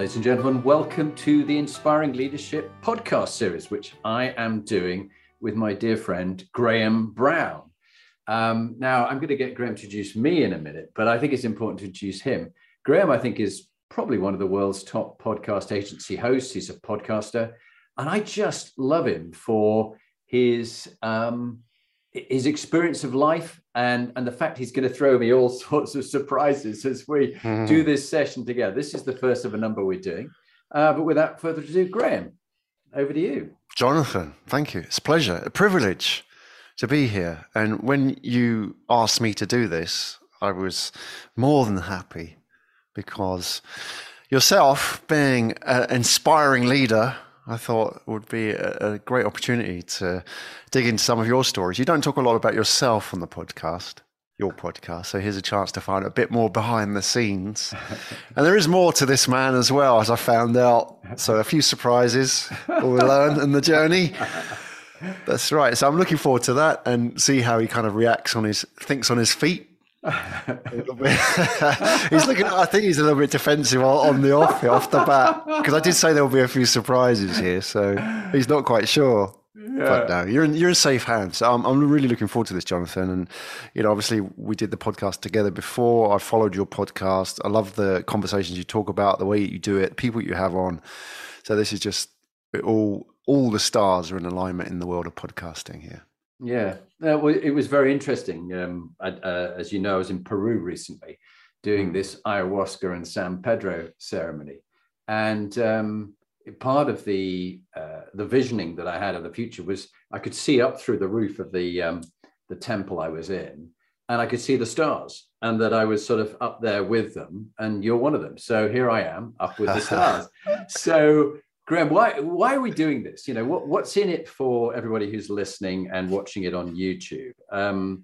Ladies and gentlemen, welcome to the Inspiring Leadership podcast series, which I am doing with my dear friend Graham Brown. Um, now, I'm going to get Graham to introduce me in a minute, but I think it's important to introduce him. Graham, I think, is probably one of the world's top podcast agency hosts. He's a podcaster, and I just love him for his um, his experience of life and and the fact he's going to throw me all sorts of surprises as we mm. do this session together. This is the first of a number we're doing. Uh, but without further ado, Graham, over to you. Jonathan, thank you. It's a pleasure, a privilege to be here. And when you asked me to do this, I was more than happy because yourself being an inspiring leader I thought would be a, a, great opportunity to dig into some of your stories. You don't talk a lot about yourself on the podcast, your podcast. So here's a chance to find a bit more behind the scenes. and there is more to this man as well, as I found out. So a few surprises we'll learn in the journey. That's right. So I'm looking forward to that and see how he kind of reacts on his, thinks on his feet he's looking. I think he's a little bit defensive on the off off the bat because I did say there will be a few surprises here, so he's not quite sure. Yeah. But no, you're in you're in safe hands. I'm I'm really looking forward to this, Jonathan. And you know, obviously, we did the podcast together before. I followed your podcast. I love the conversations you talk about, the way you do it, people you have on. So this is just all all the stars are in alignment in the world of podcasting here. Yeah, uh, well, it was very interesting. Um, I, uh, as you know, I was in Peru recently doing mm. this ayahuasca and San Pedro ceremony, and um, part of the uh, the visioning that I had of the future was I could see up through the roof of the um, the temple I was in, and I could see the stars, and that I was sort of up there with them, and you're one of them. So here I am up with the stars. so Graham, why why are we doing this? You know, what, what's in it for everybody who's listening and watching it on YouTube? Um,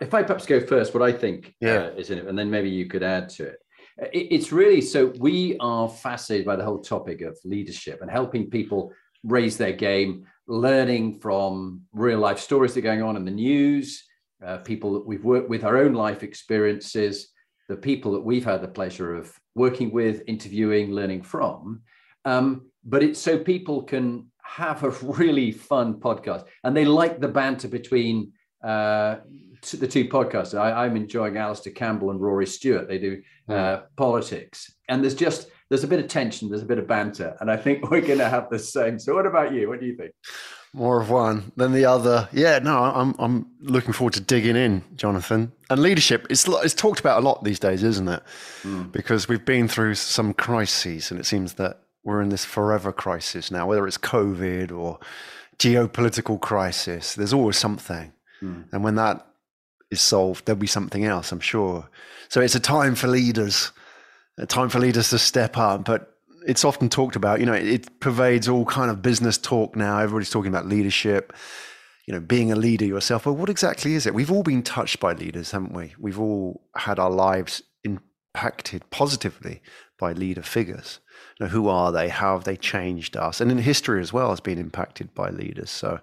if I perhaps go first, what I think uh, yeah. uh, is in it, and then maybe you could add to it. it. It's really so we are fascinated by the whole topic of leadership and helping people raise their game, learning from real life stories that are going on in the news, uh, people that we've worked with, our own life experiences, the people that we've had the pleasure of working with, interviewing, learning from. Um, but it's so people can have a really fun podcast and they like the banter between uh, the two podcasts. I, am enjoying Alastair Campbell and Rory Stewart. They do uh, politics, and there's just there's a bit of tension, there's a bit of banter, and I think we're going to have the same. So, what about you? What do you think? More of one than the other. Yeah, no, I'm I'm looking forward to digging in, Jonathan. And leadership, it's it's talked about a lot these days, isn't it? Mm. Because we've been through some crises, and it seems that we're in this forever crisis now, whether it's COVID or geopolitical crisis, there's always something. Mm. And when that is solved, there'll be something else, I'm sure. So it's a time for leaders, a time for leaders to step up. But it's often talked about, you know, it, it pervades all kind of business talk now. Everybody's talking about leadership, you know, being a leader yourself. Well, what exactly is it? We've all been touched by leaders, haven't we? We've all had our lives impacted positively by leader figures you know, who are they? How have they changed us? And in history as well has been impacted by leaders. So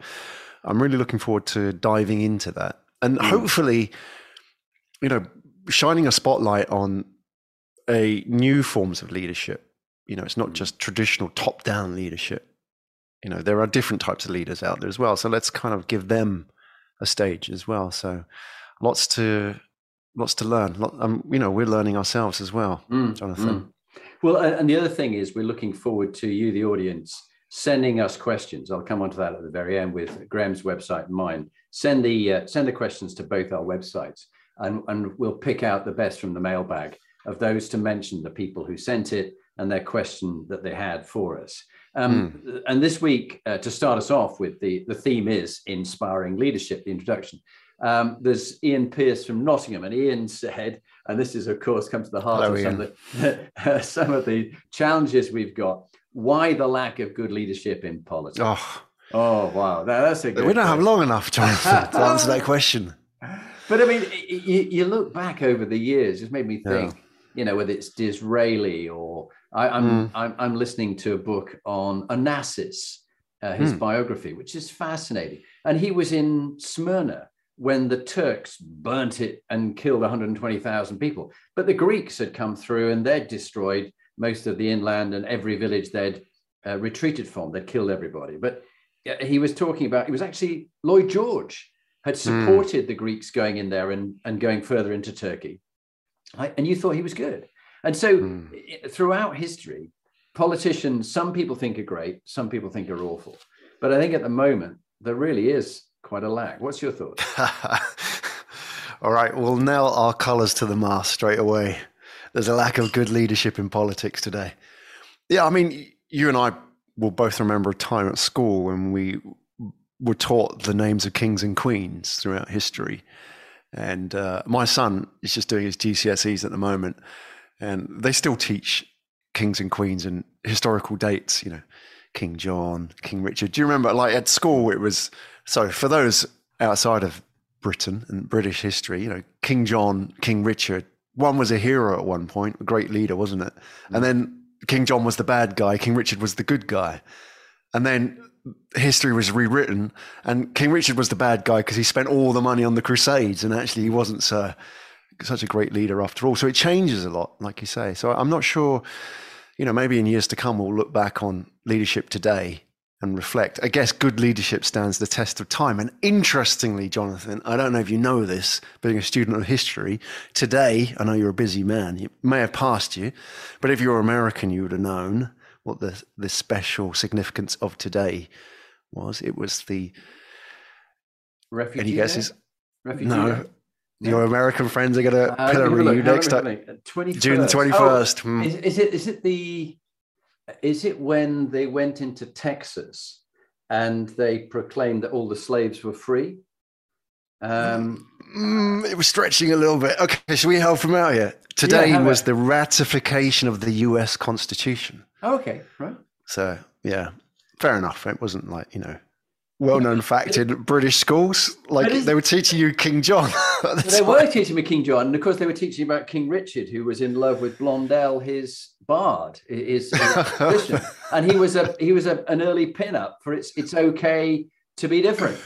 I'm really looking forward to diving into that. And mm. hopefully, you know, shining a spotlight on a new forms of leadership. You know, it's not mm. just traditional top-down leadership. You know, there are different types of leaders out there as well. So let's kind of give them a stage as well. So lots to lots to learn. um, you know, we're learning ourselves as well, mm, Jonathan. Mm. Well, and the other thing is, we're looking forward to you, the audience, sending us questions. I'll come on to that at the very end with Graham's website and mine. Send the uh, send the questions to both our websites, and, and we'll pick out the best from the mailbag of those to mention the people who sent it and their question that they had for us. Um, mm. And this week, uh, to start us off with, the, the theme is inspiring leadership, the introduction. Um, there's Ian Pierce from Nottingham, and Ian said, and this is, of course, come to the heart Hello, of some of the, some of the challenges we've got. Why the lack of good leadership in politics? Oh, oh wow, that, that's a We don't question. have long enough, Jonathan, to answer that question. But I mean, you, you, look back over the years, it's made me think. Yeah. You know, whether it's Disraeli or I, am I'm, mm. I'm I'm listening to a book on Onassis, uh, his mm. biography, which is fascinating. And he was in Smyrna when the Turks burnt it and killed 120,000 people. But the Greeks had come through and they'd destroyed most of the inland and every village they'd uh, retreated from. They'd killed everybody. But he was talking about, it was actually Lloyd George had hmm. supported mm. the Greeks going in there and, and going further into Turkey. and you thought he was good. And so mm. throughout history, politicians, some people think are great, some people think are awful. But I think at the moment, there really is quite a lack. What's your thought? All right, we'll nail our colours to the mast straight away. There's a lack of good leadership in politics today. Yeah, I mean, you and I will both remember a time at school when we were taught the names of kings and queens throughout history. And uh, my son is just doing his GCSEs at the moment, and they still teach kings and queens and historical dates, you know, King John, King Richard. Do you remember, like at school, it was so for those outside of Britain and British history, you know, King John, King Richard, one was a hero at one point, a great leader, wasn't it? Mm. And then King John was the bad guy, King Richard was the good guy. And then history was rewritten, and King Richard was the bad guy because he spent all the money on the Crusades, and actually he wasn't so, such a great leader after all. So it changes a lot, like you say. So I'm not sure, you know, maybe in years to come we'll look back on leadership today and reflect. I guess good leadership stands the test of time. And interestingly, Jonathan, I don't know if you know this, being a student of history, today, I know you're a busy man, it may have passed you, but if you're American, you would have known what the, the special significance of today was. It was the. Refugee any guesses? Refugee no. Your American friends are going to uh, pillory you next time. June the 21st. Oh, mm. is, is, it, is it the is it when they went into Texas and they proclaimed that all the slaves were free? Um, mm, it was stretching a little bit. Okay, should we help from out here? Today yeah, was it? the ratification of the U.S. Constitution. okay, right. So yeah, fair enough. It wasn't like you know well-known fact in British schools. Like they were teaching you King John. they were teaching me King John, and of course they were teaching about King Richard, who was in love with Blondel, his bard, is and he was a he was a, an early pin-up for it's it's okay to be different.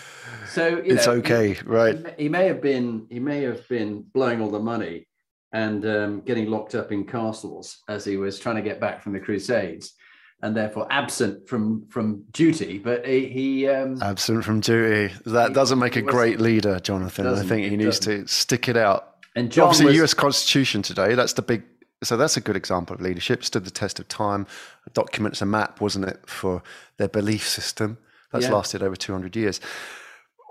So it's know, okay, he, right? He may have been he may have been blowing all the money and um, getting locked up in castles as he was trying to get back from the Crusades and therefore absent from from duty. But he, he um, absent from duty. That he, doesn't make a great leader, Jonathan. I think he needs doesn't. to stick it out. And John obviously, was, U.S. Constitution today. That's the big. So that's a good example of leadership. Stood the test of time. Document's a map, wasn't it, for their belief system? That's yeah. lasted over 200 years.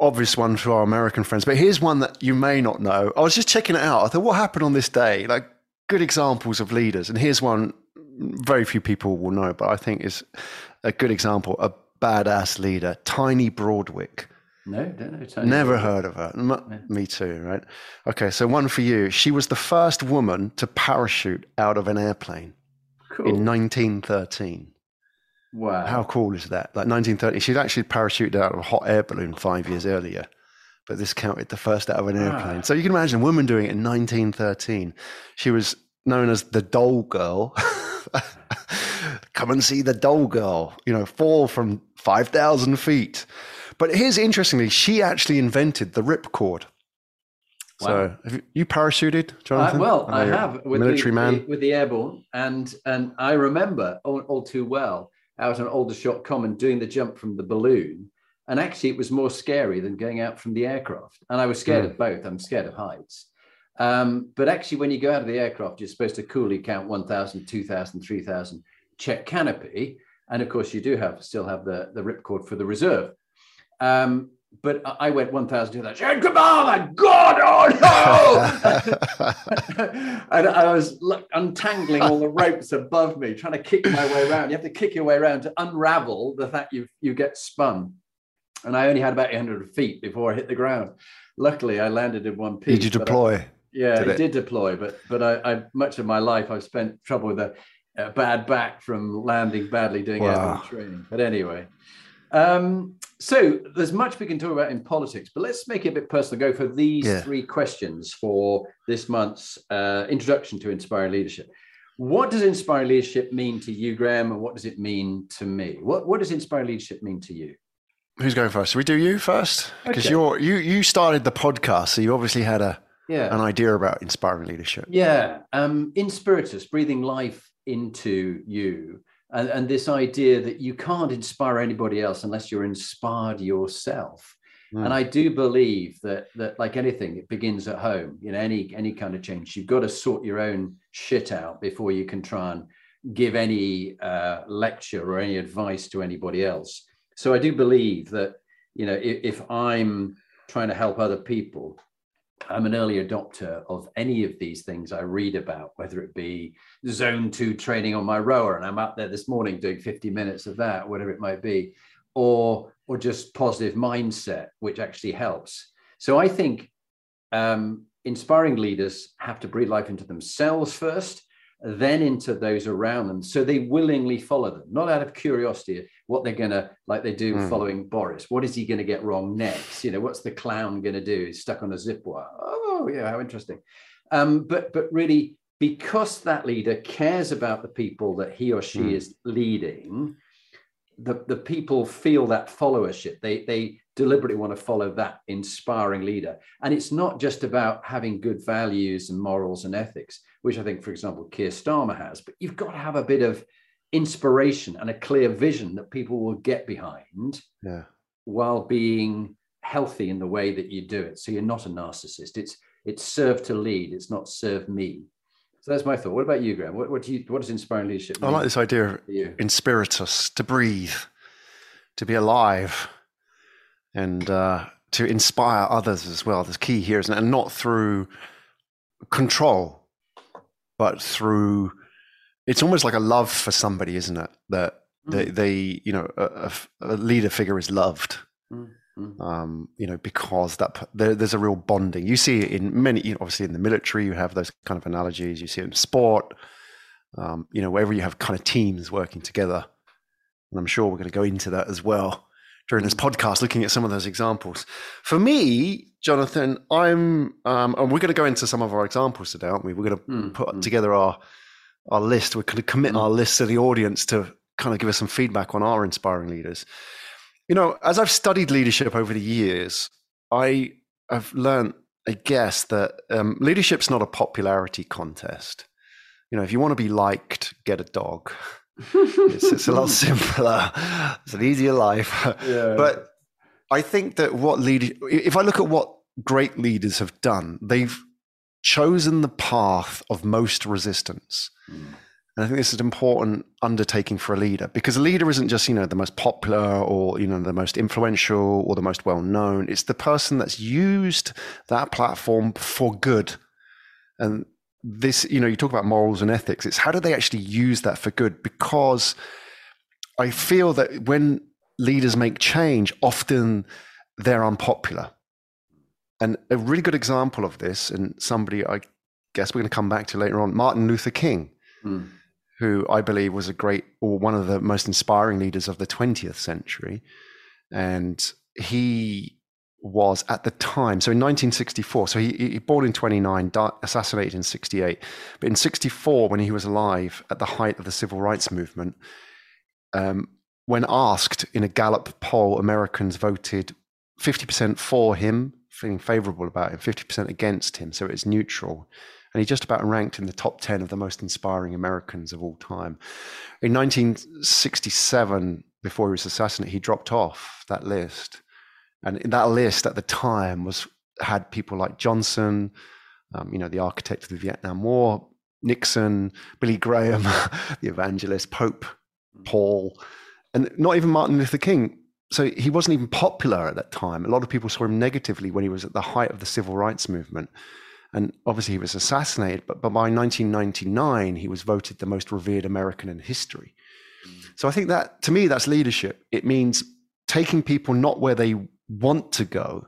Obvious one for our American friends, but here's one that you may not know. I was just checking it out. I thought, what happened on this day? Like good examples of leaders, and here's one very few people will know, but I think is a good example. A badass leader, Tiny Broadwick. No, don't know. Never heard of her. M- Me too, right? Okay, so one for you. She was the first woman to parachute out of an airplane cool. in 1913. Wow. How cool is that? Like 1930, she'd actually parachuted out of a hot air balloon five years earlier, but this counted the first out of an airplane. Ah. So you can imagine a woman doing it in 1913. She was known as the doll girl. Come and see the doll girl, you know, fall from 5,000 feet. But here's interestingly, she actually invented the ripcord. Wow. So have you parachuted, Jonathan? Well, I, I have with military the, man the, with the airborne, and and I remember all, all too well out on Aldershot Common doing the jump from the balloon, and actually it was more scary than going out from the aircraft. And I was scared mm. of both. I'm scared of heights. Um, but actually, when you go out of the aircraft, you're supposed to coolly count 1,000, 2,000, 3,000, check canopy. And of course, you do have still have the, the ripcord for the reserve. Um, but I went 1,000 to that. Come on, God, oh no! and I was untangling all the ropes above me, trying to kick my way around. You have to kick your way around to unravel the fact you you get spun. And I only had about 800 feet before I hit the ground. Luckily, I landed in one piece. Did you deploy? Yeah, Did it, it? did deploy, but but I, I much of my life I've spent trouble with a, a bad back from landing badly doing Wow. airborne training. But anyway, um, so there's much we can talk about in politics, but let's make it a bit personal. Go for these Yeah. three questions for this month's uh, introduction to inspiring leadership. What does inspiring leadership mean to you, Graham, and what does it mean to me? What what does inspiring leadership mean to you? Who's going first? Should we do you first? Because Okay. you're you you started the podcast, so you obviously had a Yeah. an idea about inspiring leadership. Yeah, um, inspiritus, breathing life into you, and, and this idea that you can't inspire anybody else unless you're inspired yourself. Mm. And I do believe that that like anything, it begins at home. You know, any any kind of change, you've got to sort your own shit out before you can try and give any uh, lecture or any advice to anybody else. So I do believe that you know if, if I'm trying to help other people, I'm an early adopter of any of these things I read about, whether it be zone two training on my rower, and I'm out there this morning doing 50 minutes of that, whatever it might be, or or just positive mindset, which actually helps. So I think um, inspiring leaders have to breathe life into themselves first, then into those around them, so they willingly follow them, not out of curiosity what they're gonna like they do Mm. following Boris. What is he gonna get wrong next? You know, what's the clown gonna do? He's stuck on a zip wire. Oh, yeah, how interesting. Um, but but really, because that leader cares about the people that he or she Mm. is leading, the, the people feel that followership. They they deliberately want to follow that inspiring leader. And it's not just about having good values and morals and ethics, which I think, for example, Keir Starmer has, but you've got to have a bit of inspiration and a clear vision that people will get behind Yeah. while being healthy in the way that you do it. So you're not a narcissist. It's it's serve to lead. It's not serve me. So that's my thought. What about you, Graham? What, what do you what does inspiring leadership I like this idea of inspiritus, to breathe, to be alive, and uh, to inspire others as well. The key here is and not through control, but through it's almost like a love for somebody, isn't it? That they, Mm. they you know, a, a leader figure is loved. Mm, mm. Um, you know, because that there, there's a real bonding. You see it in many, you know, obviously in the military, you have those kind of analogies. You see it in sport, um, you know, wherever you have kind of teams working together. And I'm sure we're going to go into that as well during this podcast, looking at some of those examples. For me, Jonathan, I'm, um, and we're going to go into some of our examples today, aren't we? We're going to Mm, put mm. together our our list. We're going to commit Mm. our list to the audience to kind of give us some feedback on our inspiring leaders. You know, as I've studied leadership over the years, I have learned, I guess, that um, leadership's not a popularity contest. You know, if you want to be liked, get a dog. It's, it's a lot simpler. It's an easier life. Yeah. But I think that what lead, if I look at what great leaders have done, they've chosen the path of most resistance. Mm. And I think this is an important undertaking for a leader because a leader isn't just, you know, the most popular or, you know, the most influential or the most well known. It's the person that's used that platform for good. And this, you know, you talk about morals and ethics. It's how do they actually use that for good? Because I feel that when leaders make change, often they're unpopular. And a really good example of this, and somebody I guess we're going to come back to later on, Martin Luther King, Mm. who I believe was a great or one of the most inspiring leaders of the 20th century. And he was at the time, so in 1964, so he, he born in 29, died, assassinated in 68. But in 64, when he was alive at the height of the civil rights movement, um, when asked in a Gallup poll, Americans voted 50% for him, feeling favorable about him, 50% against him. So it's neutral. And he just about ranked in the top 10 of the most inspiring Americans of all time. In 1967, before he was assassinated, he dropped off that list. And that list at the time was had people like Johnson, um, you know, the architect of the Vietnam War, Nixon, Billy Graham, the evangelist, Pope Paul, and not even Martin Luther King. So he wasn't even popular at that time. A lot of people saw him negatively when he was at the height of the civil rights movement. And obviously he was assassinated, but, but by 1999, he was voted the most revered American in history. So I think that to me, that's leadership. It means taking people not where they want to go,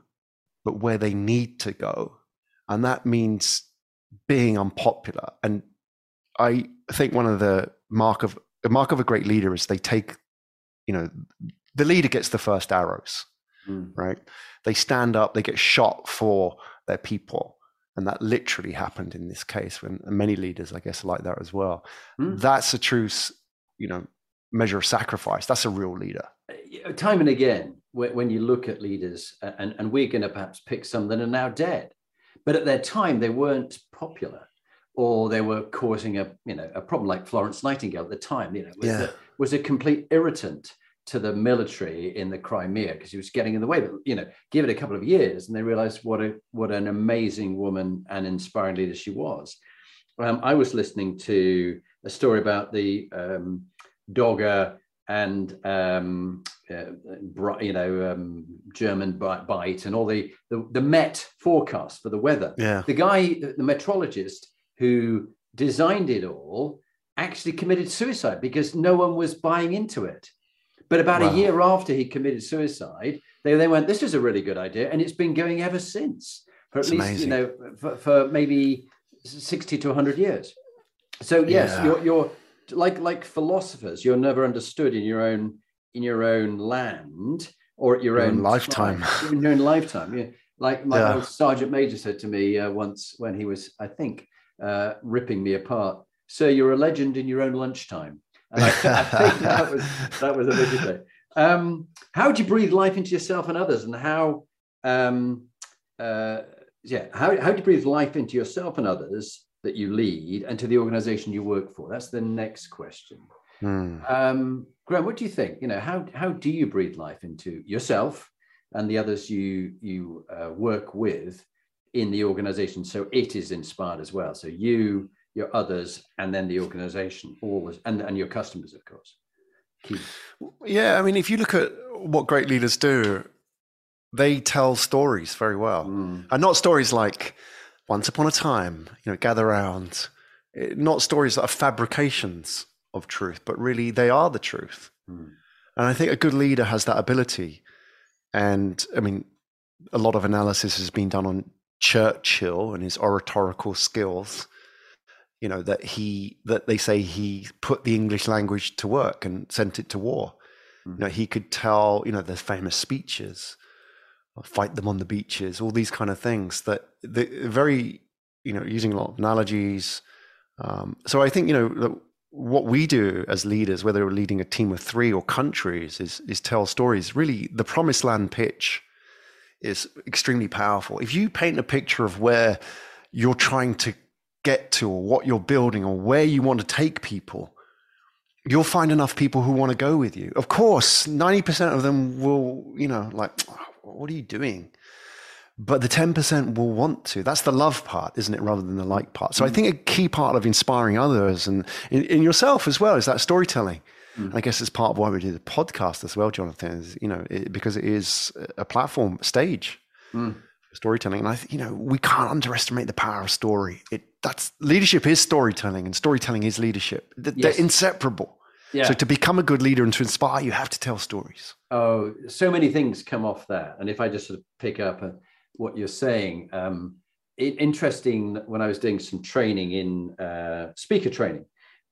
but where they need to go. And that means being unpopular. And I think one of the mark of the mark of a great leader is they take, you know, the leader gets the first arrows, mm. right? They stand up, they get shot for their people. And that literally happened in this case when many leaders, I guess, like that as well. Mm. That's a true, you know, measure of sacrifice. That's a real leader. Uh, time and again, when you look at leaders, and, and we're going to perhaps pick some that are now dead, but at their time they weren't popular, or they were causing a you know a problem like Florence Nightingale at the time. You know, was, yeah. a, was a complete irritant to the military in the Crimea because he was getting in the way. But you know, give it a couple of years, and they realized what a what an amazing woman and inspiring leader she was. Um, I was listening to a story about the um, Dogger and um, uh, you know um, German Bight and all the, the, the Met forecast for the weather. Yeah. The guy, the, the meteorologist who designed it all, actually committed suicide because no one was buying into it. But about wow. a year after he committed suicide, they then went, "This is a really good idea," and it's been going ever since. For at That's least amazing. you know for, for, maybe sixty to hundred years. So yes, yeah. you're, you're like like philosophers, you're never understood in your own in your own land or at your, your own, own lifetime. Time, in your own lifetime. Yeah. Like my yeah. sergeant major said to me uh, once when he was, I think, uh, ripping me apart. Sir, you're a legend in your own lunchtime. And I, I think that was that was a big thing. Um, how do you breathe life into yourself and others, and how um, uh, yeah, how, how do you breathe life into yourself and others that you lead and to the organization you work for? That's the next question. Hmm. Um, Graham, what do you think? You know, how how do you breathe life into yourself and the others you you uh, work with in the organization so it is inspired as well? So you, your others, and then the organization, always, and and your customers, of course. Yeah, I mean, if you look at what great leaders do, they tell stories very well, mm. and not stories like once upon a time, you know, gather around. Eh, not stories that are fabrications of truth, but really they are the truth. Mm. And I think a good leader has that ability. And I mean, a lot of analysis has been done on Churchill and his oratorical skills. You know that he that they say he put the English language to work and sent it to war. Mm. You know he could tell. You know the famous speeches fight them on the beaches, all these kind of things that the very, you know, using a lot of analogies. Um, so I think, you know, what we do as leaders, whether we're leading a team of three or countries, is, is tell stories. Really, the promised land pitch is extremely powerful. If you paint a picture of where you're trying to get to or what you're building or where you want to take people, you'll find enough people who want to go with you. Of course, 90% of them will, you know, like, what are you doing? But the 10% will want to. That's the love part, isn't it, rather than the like part? So mm. I think a key part of inspiring others and in, in yourself as well is that storytelling. Mm. I guess it's part of why we do the podcast as well, Jonathan, is, you know, it, because it is a platform, stage mm. for storytelling. And I, you know, we can't underestimate the power of story. It, that's leadership is storytelling and storytelling is leadership. They're, yes. inseparable. Yeah. So to become a good leader and to inspire, you have to tell stories. Oh, so many things come off that. And if I just sort of pick up uh, what you're saying, um, it, interesting. When I was doing some training in uh, speaker training,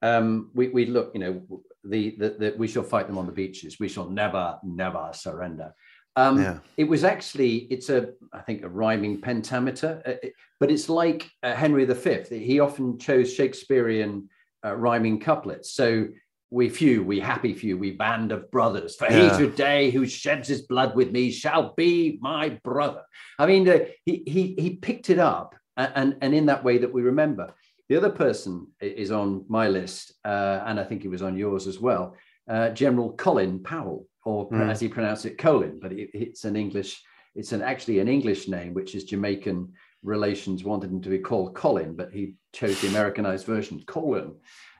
um, we, we look, you know, the, the, the we shall fight them on the beaches. We shall never, never surrender. Um, yeah. It was actually, it's a, I think, a rhyming pentameter, uh, but it's like uh, Henry V. He often chose Shakespearean uh, rhyming couplets. So we few, we happy few, we band of brothers. For yeah. he today who sheds his blood with me shall be my brother. I mean, uh, he he he picked it up, and and in that way that we remember. The other person is on my list, uh, and I think he was on yours as well. Uh, General Colin Powell, or mm. as he pronounced it, Colin, but it, it's an English. It's an actually an English name, which is Jamaican relations wanted him to be called Colin, but he chose the Americanized version, Colin.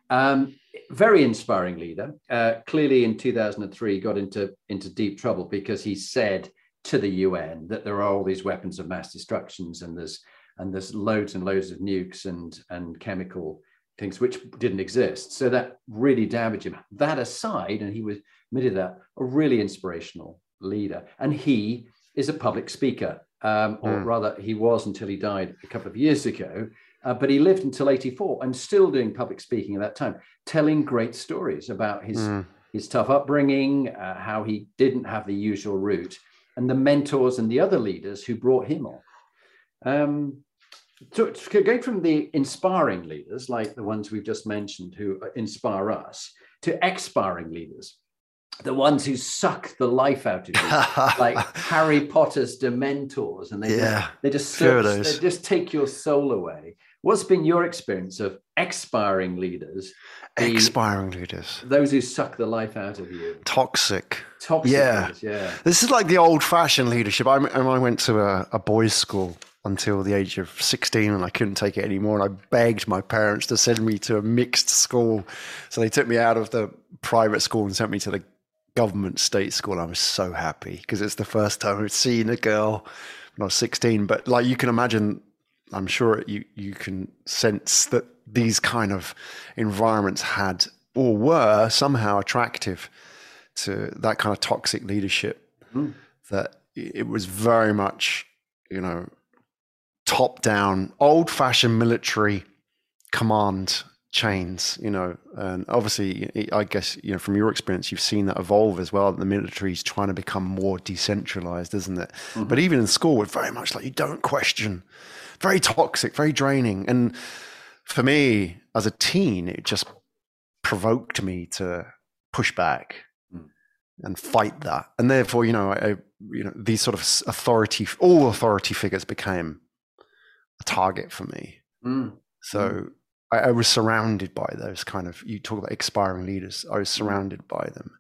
Um, very inspiring leader. Uh, clearly, in 2003, got into into deep trouble because he said to the UN that there are all these weapons of mass destructions and there's and there's loads and loads of nukes and and chemical things which didn't exist. So that really damaged him. That aside, and he was admitted that a really inspirational leader, and he is a public speaker, um, or mm. rather, he was until he died a couple of years ago. Uh, but he lived until 84 and still doing public speaking at that time, telling great stories about his, mm. his tough upbringing, uh, how he didn't have the usual route, and the mentors and the other leaders who brought him on. Um, so going from the inspiring leaders, like the ones we've just mentioned, who inspire us, to expiring leaders, the ones who suck the life out of you, like Harry Potter's Dementors, and they yeah, just, they just search, they just take your soul away. What's been your experience of expiring leaders? The, expiring leaders, those who suck the life out of you, toxic, toxic. Yeah, leaders, yeah. This is like the old-fashioned leadership. I, I went to a, a boys' school until the age of 16 and I couldn't take it anymore. And I begged my parents to send me to a mixed school. So they took me out of the private school and sent me to the government state school. I was so happy because it's the first time I'd seen a girl when I was 16. But like you can imagine, I'm sure you, you can sense that these kind of environments had or were somehow attractive to that kind of toxic leadership. Mm. That it was very much, you know, top down, old fashioned military command chains, you know, and obviously, I guess, you know, from your experience, you've seen that evolve as well. The military is trying to become more decentralized, isn't it? Mm-hmm. But even in school, it's very much like you don't question, very toxic, very draining. And for me, as a teen, it just provoked me to push back mm. and fight that. And therefore, you know, I, you know, these sort of authority, all authority figures became a target for me. Mm. So mm. I, I, was surrounded by those kind of. You talk about expiring leaders. I was mm. surrounded by them,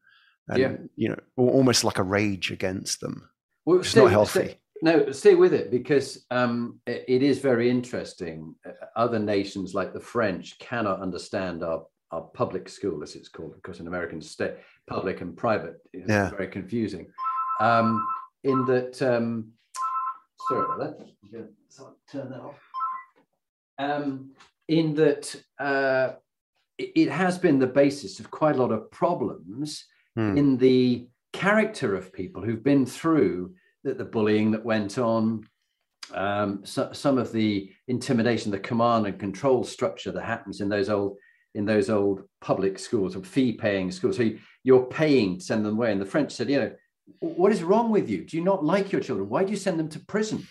and yeah. you know, almost like a rage against them. Well, it's not healthy. No, stay with it because um, it, it is very interesting. Uh, other nations like the French cannot understand our our public school, as it's called, because in American state, public and private is yeah. very confusing. Um, in that, um, sorry about that so turn that off. Um, in that uh, it, it, has been the basis of quite a lot of problems mm. in the character of people who've been through the, the bullying that went on, um, so, some of the intimidation, the command and control structure that happens in those old in those old public schools or fee-paying schools. So you, are paying to send them away. And the French said, you know, what is wrong with you? Do you not like your children? Why do you send them to prison?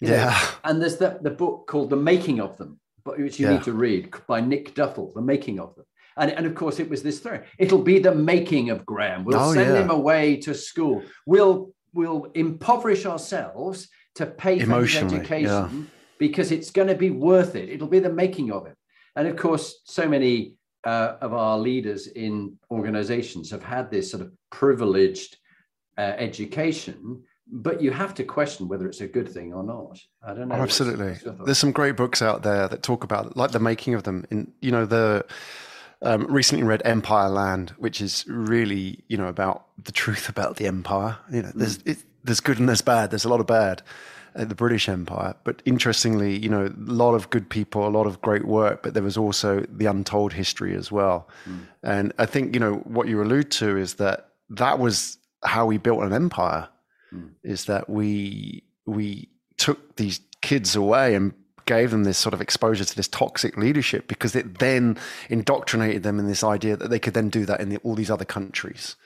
Yeah. Know? And there's the, the book called The Making of Them, which you yeah. need to read by Nick Duffell, The Making of Them. And, and of course, it was this threat. It'll be the making of Graham. We'll oh, send yeah. him away to school. We'll we'll impoverish ourselves to pay for his education yeah. because it's going to be worth it. It'll be the making of it. And of course, so many uh, of our leaders in organizations have had this sort of privileged uh, education but you have to question whether it's a good thing or not. I don't know. Oh, absolutely. There's some great books out there that talk about like the making of them. In you know the um, recently read Empireland, which is really you know about the truth about the empire. You know, there's mm. it, there's good and there's bad. There's a lot of bad at the British Empire, but interestingly, you know, a lot of good people, a lot of great work, but there was also the untold history as well. Mm. And I think you know what you allude to is that that was how we built an empire mm. is that we we took these kids away and gave them this sort of exposure to this toxic leadership because it then indoctrinated them in this idea that they could then do that in the, all these other countries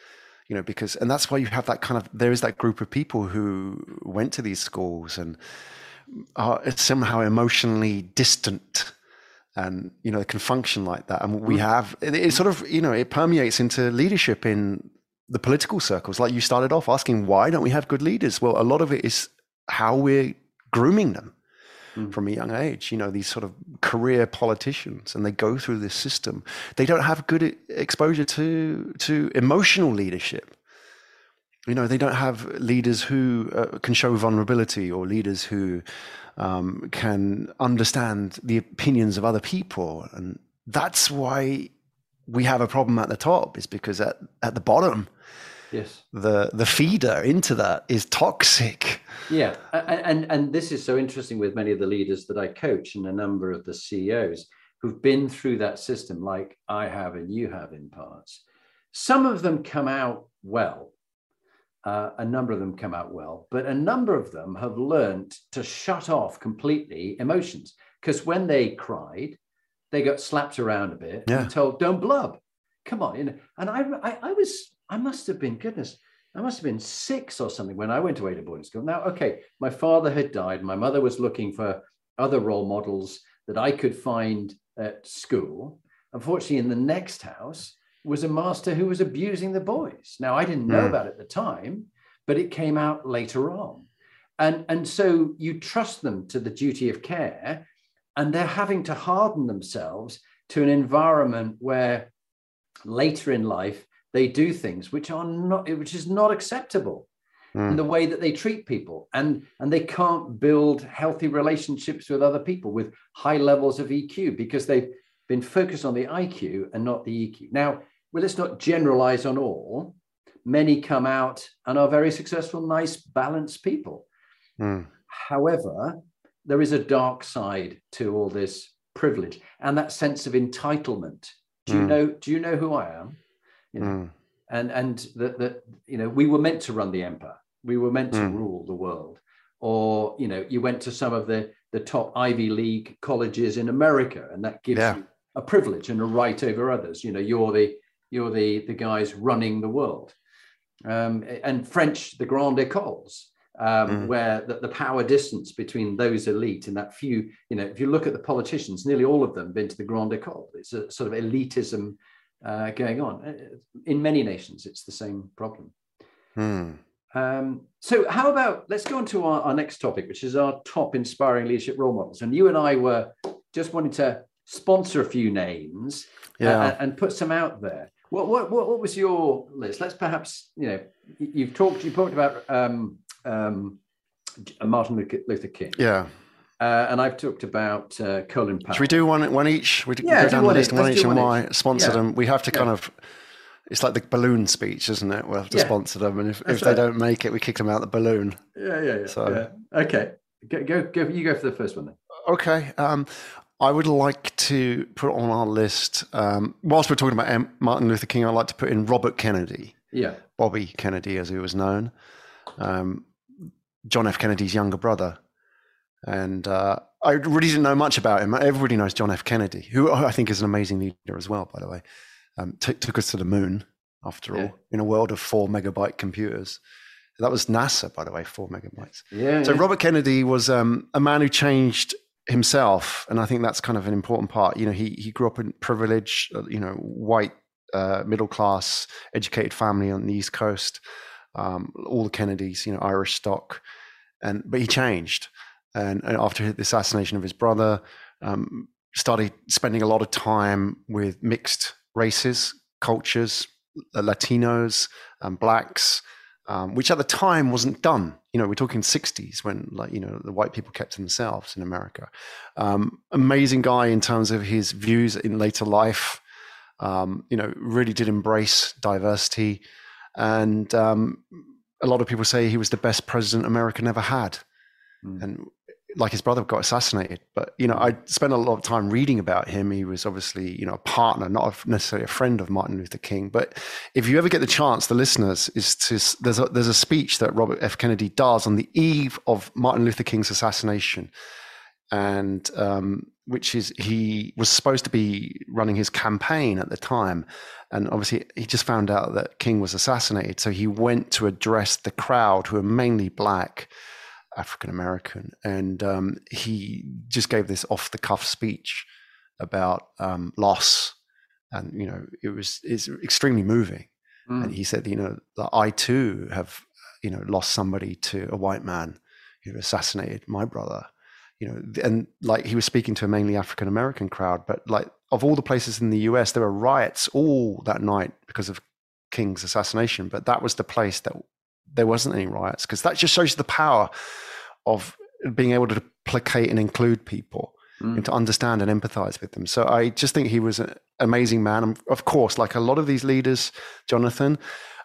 you know because and that's why you have that kind of there is that group of people who went to these schools and are somehow emotionally distant and you know can function like that and we mm. have it, it, sort of you know it permeates into leadership in the political circles, like you started off asking, why don't we have good leaders? Well, a lot of it is how we're grooming them mm. from a young age. You know, these sort of career politicians, and they go through this system. They don't have good exposure to to emotional leadership. You know, they don't have leaders who uh, can show vulnerability or leaders who um, can understand the opinions of other people, and that's why we have a problem at the top. Is because at at the bottom yes. The the feeder into that is toxic. Yeah and, and and this is so interesting with many of the leaders that i coach and a number of the ceos who've been through that system like i have and you have in parts. Some of them come out well. Uh, a number of them come out well but a number of them have learned to shut off completely emotions. Because when they cried, they got slapped around a bit Yeah. and told, "Don't blub, come on." You know, and I, I, I was, I must have been goodness, I must have been six or something when I went away to boarding school. Now, okay, my father had died. My mother was looking for other role models that I could find at school. Unfortunately, in the next house was a master who was abusing the boys. Now, I didn't know Hmm. about it at the time, but it came out later on. And, and so you trust them to the duty of care, and they're having to harden themselves to an environment where later in life they do things which are not which is not acceptable Mm. in the way that they treat people and and they can't build healthy relationships with other people with high levels of EQ because they've been focused on the IQ and not the EQ. Now, well, let's not generalize on all. Many come out and are very successful, nice, balanced people. Mm. However, there is a dark side to all this privilege and that sense of entitlement. Do you Mm. know? Do you know who I am? You know, Mm. and and that that you know we were meant to run the empire we were meant to Mm. rule the world or you know you went to some of the the top ivy league colleges in america and that gives Yeah. you a privilege and a right over others you know you're the you're the the guys running the world um, and french the grande écoles um, Mm. where the, the power distance between those elite and that few you know if you look at the politicians nearly all of them have been to the grande école it's a sort of elitism uh, going on. Uh, In many nations, it's the same problem. Mm. Um, so, how about let's go on to our, our next topic, which is our top inspiring leadership role models. And you and I were just wanting to sponsor a few names uh, Yeah. and put some out there. What, what, what, what was your list? Let's perhaps, you know, you- you've talked, you talked about um, um, Martin Luther King, yeah. Uh, and I've talked about uh, Colin Powell. Should we do one one each? We Yeah, go do down the list each. one each and why sponsor Yeah. them. We have to Yeah. kind of. It's like the balloon speech, isn't it? We'll have to Yeah. sponsor them, and if, That's if they right. don't make it, we kick them out the balloon. Yeah, yeah, yeah. So- yeah. Okay, go, go, go. You go for the first one then. Okay. Um, I would like to put on our list. Um, whilst we're talking about M- Martin Luther King, I'd like to put in Robert Kennedy, Yeah. Bobby Kennedy, as he was known, um, John F. Kennedy's younger brother. And uh, I really didn't know much about him. Everybody knows John F. Kennedy, who I think is an amazing leader as well, by the way. Um, took took us to the moon, after Yeah. all, in a world of four megabyte computers. That was NASA, by the way, four megabytes. Yeah. So yeah. Robert Kennedy was um, a man who changed himself, and I think that's kind of an important part. You know, he he grew up in privilege, uh, you know, white, uh, middle class, educated family on the East Coast. Um, all the Kennedys, you know, Irish stock, and but he changed, and, and after the assassination of his brother, um, started spending a lot of time with mixed races, cultures, uh, Latinos, and blacks, um, which at the time wasn't done. You know, we're talking 60s when, like, you know, the white people kept to themselves in America. Um, amazing guy in terms of his views in later life. Um, you know, really did embrace diversity. And um, a lot of people say he was the best president America never had. Mm. And like his brother got assassinated. But, you know, I spent a lot of time reading about him. He was obviously, you know, a partner, not necessarily a friend of Martin Luther King. But if you ever get the chance, the listeners, is to there's a, there's a speech that Robert F. Kennedy does on the eve of Martin Luther King's assassination, and um, which is he was supposed to be running his campaign at the time, and obviously he just found out that King was assassinated, so he went to address the crowd who are mainly black. African American, and um, he just gave this off the cuff speech about um, loss, and you know it was it's extremely moving. Mm. And he said, you know, that I too have, you know, lost somebody to a white man who assassinated my brother. You know, and like he was speaking to a mainly African American crowd, but like of all the places in the US, there were riots all that night because of King's assassination. But that was the place that there wasn't any riots because that just shows the power of being able to placate and include people Mm. and to understand and empathize with them. So I just think he was an amazing man. And of course, like a lot of these leaders, Jonathan,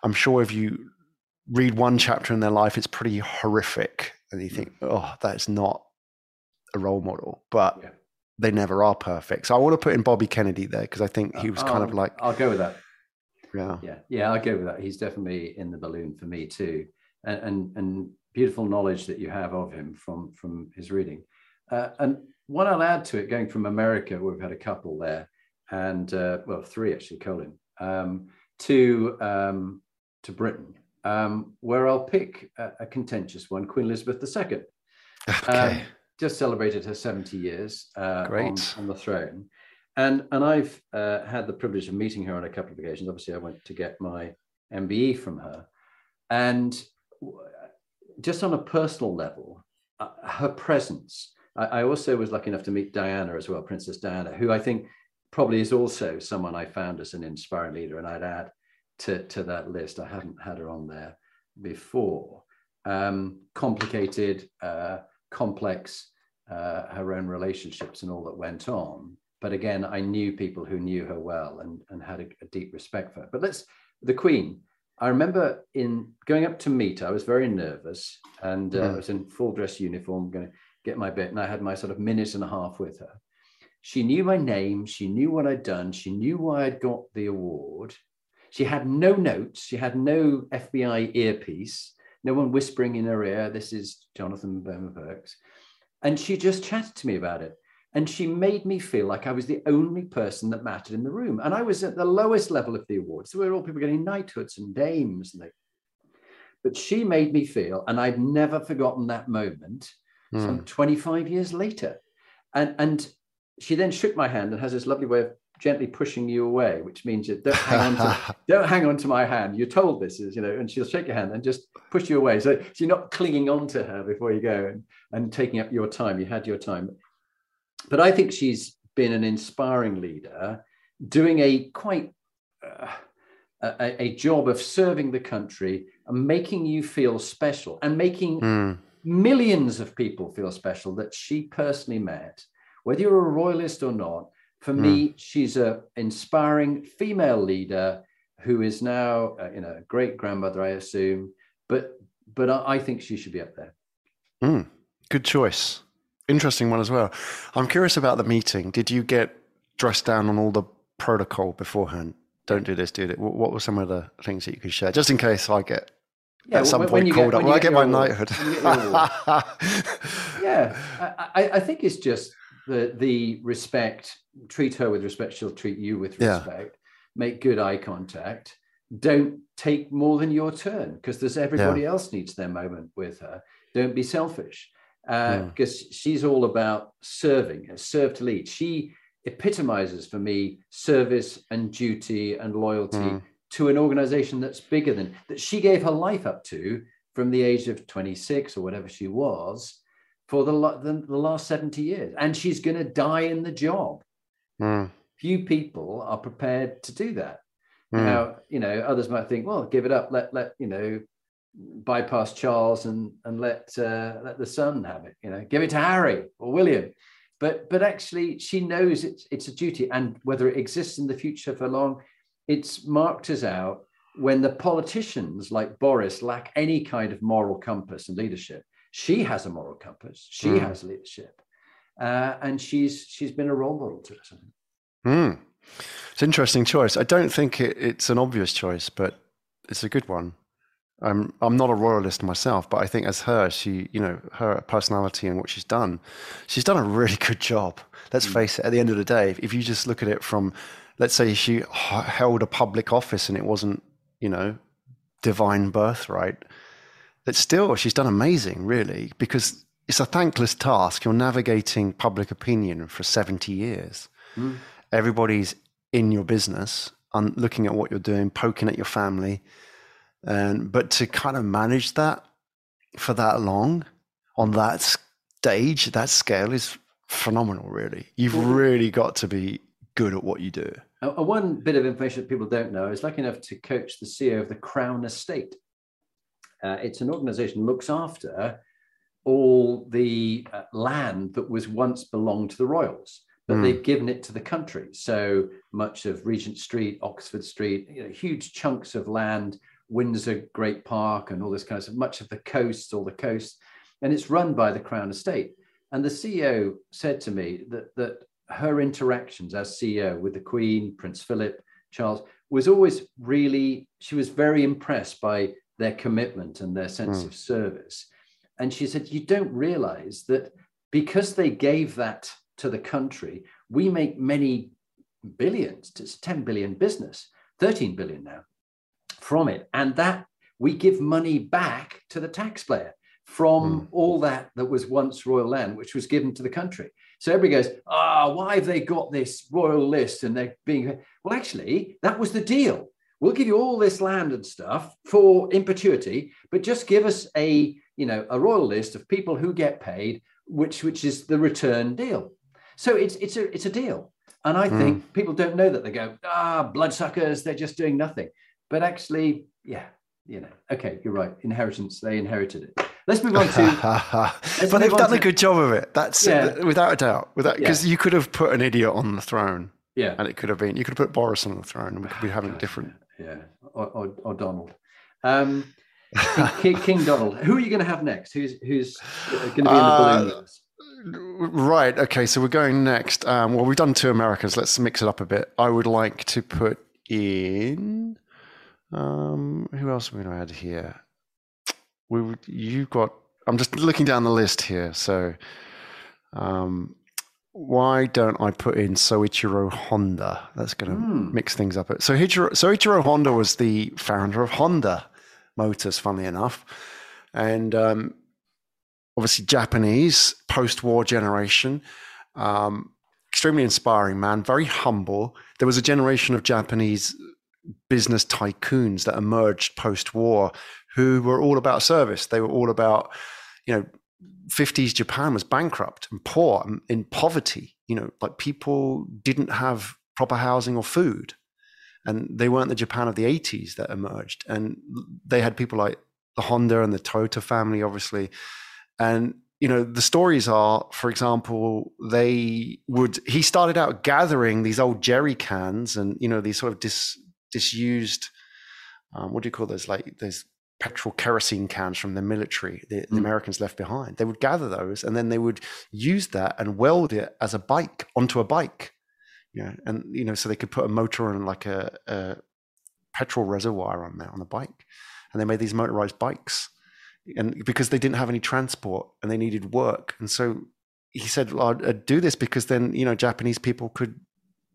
I'm sure if you read one chapter in their life, it's pretty horrific. And you think, oh, that's not a role model. But Yeah. they never are perfect. So I want to put in Bobby Kennedy there because I think he was kind of like, I'll go with that. Yeah. Yeah, yeah, I'll go with that. He's definitely in the balloon for me too, and and, and beautiful knowledge that you have of him from from his reading. uh, and one I'll add to it, going from America, we've had a couple there, and uh, well, three actually, Colin, um, to um, to Britain, um, where I'll pick a, a, contentious one, Queen Elizabeth II. Okay. Um, just celebrated her 70 years uh, on, on, the throne. And, and I've uh, had the privilege of meeting her on a couple of occasions. Obviously, I went to get my MBE from her. And just on a personal level, uh, her presence. I, I, also was lucky enough to meet Diana as well, Princess Diana, who I think probably is also someone I found as an inspiring leader. And I'd add to, to that list, I hadn't had her on there before. Um, complicated, uh, complex, uh, her own relationships and all that went on. But again, I knew people who knew her well and, and had a, a deep respect for her. But let's, the Queen, I remember in going up to meet, her, I was very nervous and uh, mm. I was in full dress uniform, going to get my bit, and I had my sort of minute and a half with her. She knew my name, she knew what I'd done, she knew why I'd got the award. She had no notes, she had no FBI earpiece, no one whispering in her ear, this is Jonathan Bowman Perks. And she just chatted to me about it. And she made me feel like I was the only person that mattered in the room. And I was at the lowest level of the awards. So we were all people getting knighthoods and dames. And they, but she made me feel, and I've never forgotten that moment, mm. some 25 years later. And, and she then shook my hand and has this lovely way of gently pushing you away, which means you don't hang on to, don't hang on to my hand. You're told this is, you know, and she'll shake your hand and just push you away. So, so you're not clinging on to her before you go and, and taking up your time. You had your time. But I think she's been an inspiring leader, doing a quite uh, a, a, job of serving the country and making you feel special and making mm. millions of people feel special that she personally met, whether you're a royalist or not for mm. me, she's a inspiring female leader who is now, uh, you know, a great grandmother, I assume. But but I, I think she should be up there. Mm. Good choice. Interesting one as well. I'm curious about the meeting. Did you get dressed down on all the protocol beforehand? Don't do this, do it. What were some of the things that you could share, just in case I get yeah, at some point called get, up? Well, I get my knighthood. yeah, I, I think it's just the the respect treat her with respect she'll treat you with respect yeah. make good eye contact don't take more than your turn because there's everybody yeah. else needs their moment with her don't be selfish because uh, yeah. she's all about serving serve to lead she epitomizes for me service and duty and loyalty mm. to an organization that's bigger than that she gave her life up to from the age of 26 or whatever she was for the, the, the last 70 years. And she's going to die in the job. Mm. Few people are prepared to do that. Mm. Now, you know, others might think, well, give it up, let, let, you know, bypass Charles and, and let, uh, let the son have it, you know, give it to Harry or William. But, but actually, she knows it's, it's a duty. And whether it exists in the future for long, it's marked us out when the politicians like Boris lack any kind of moral compass and leadership she has a moral compass. She mm. has leadership, uh, and she's she's been a role model to us. Mm. It's an interesting choice. I don't think it, it's an obvious choice, but it's a good one. I'm I'm not a royalist myself, but I think as her, she you know her personality and what she's done, she's done a really good job. Let's mm. face it. At the end of the day, if you just look at it from, let's say she held a public office and it wasn't you know divine birthright, but still, she's done amazing, really, because it's a thankless task. You're navigating public opinion for 70 years. Mm. Everybody's in your business, and looking at what you're doing, poking at your family. And, but to kind of manage that for that long on that stage, that scale is phenomenal, really. You've really got to be good at what you do. Uh, one bit of information that people don't know is lucky enough to coach the CEO of the Crown Estate. Uh, it's an organization that looks after all the uh, land that was once belonged to the royals, but mm. they've given it to the country. So much of Regent Street, Oxford Street, you know, huge chunks of land, Windsor Great Park, and all this kind of stuff, much of the coast, all the coast, and it's run by the Crown Estate. And the CEO said to me that that her interactions as CEO with the Queen, Prince Philip, Charles was always really, she was very impressed by their commitment and their sense mm. of service. And she said, You don't realize that because they gave that to the country, we make many billions. It's 10 billion business, 13 billion now from it. And that we give money back to the taxpayer from mm. all that that was once royal land, which was given to the country. So everybody goes, ah, oh, why have they got this royal list and they're being, well, actually, that was the deal. We'll give you all this land and stuff for in perpetuity, but just give us a, you know, a royal list of people who get paid, which which is the return deal. So it's it's a it's a deal. And I mm. think people don't know that they go, ah, bloodsuckers, they're just doing nothing. But actually, yeah, you know, okay, you're right. Inheritance, they inherited it. Let's move on to. but they've done to, a good job of it. That's yeah. uh, without a doubt. Without because yeah. you could have put an idiot on the throne. Yeah, and it could have been. You could have put Boris on the throne, and we could be having different. Yeah, or, or, or Donald. Um, King, King, Donald. Who are you going to have next? Who's who's going to be in the uh? Right. Okay. So we're going next. Um, well, we've done two Americans. Let's mix it up a bit. I would like to put in. Um, who else are we going to add here? We you got. I'm just looking down the list here. So, um, why don't I put in Soichiro Honda? That's going to mm. mix things up. So Soichiro, Soichiro Honda was the founder of Honda Motors, funnily enough, and um, obviously Japanese post-war generation. Um, extremely inspiring man, very humble. There was a generation of Japanese business tycoons that emerged post-war who were all about service. They were all about, you know, 50s Japan was bankrupt and poor and in poverty. You know, like people didn't have proper housing or food. And they weren't the Japan of the 80s that emerged. And they had people like the Honda and the Toyota family, obviously, and you know the stories are for example they would he started out gathering these old jerry cans and you know these sort of dis, disused um, what do you call those like those petrol kerosene cans from the military the, the mm. americans left behind? They would gather those and then they would use that and weld it as a bike onto a bike you know and you know so they could put a motor and like a, a petrol reservoir on there on the bike. And they made these motorized bikes and because they didn't have any transport and they needed work. And so he said well, I'd do this because then you know japanese people could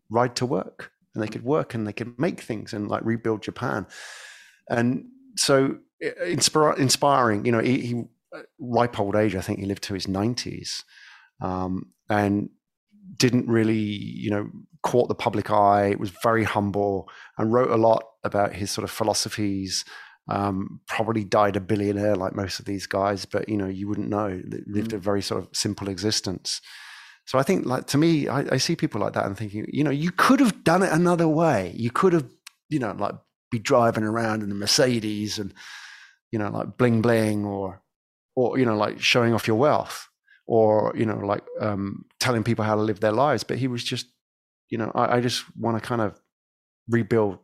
ride to work and they could work and they could make things and like rebuild japan and so inspir- inspiring you know he, he ripe old age i think he lived to his 90s um, and didn't really you know caught the public eye was very humble and wrote a lot about his sort of philosophies um, probably died a billionaire like most of these guys, but you know you wouldn't know. Lived mm. a very sort of simple existence. So I think, like to me, I, I, see people like that and thinking, you know, you could have done it another way. You could have, you know, like be driving around in a Mercedes and, you know, like bling bling or, or you know, like showing off your wealth or you know, like um, telling people how to live their lives. But he was just, you know, I, I just want to kind of rebuild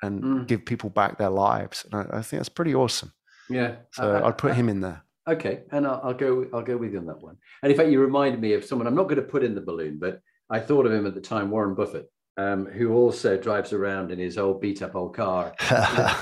and mm. give people back their lives. And I, I, think that's pretty awesome. Yeah. So I, would put him in there. Okay, and I'll, I'll, go. I'll go with you on that one. And in fact, you reminded me of someone. I'm not going to put in the balloon, but I thought of him at the time, Warren Buffett um, who also drives around in his old beat up old car,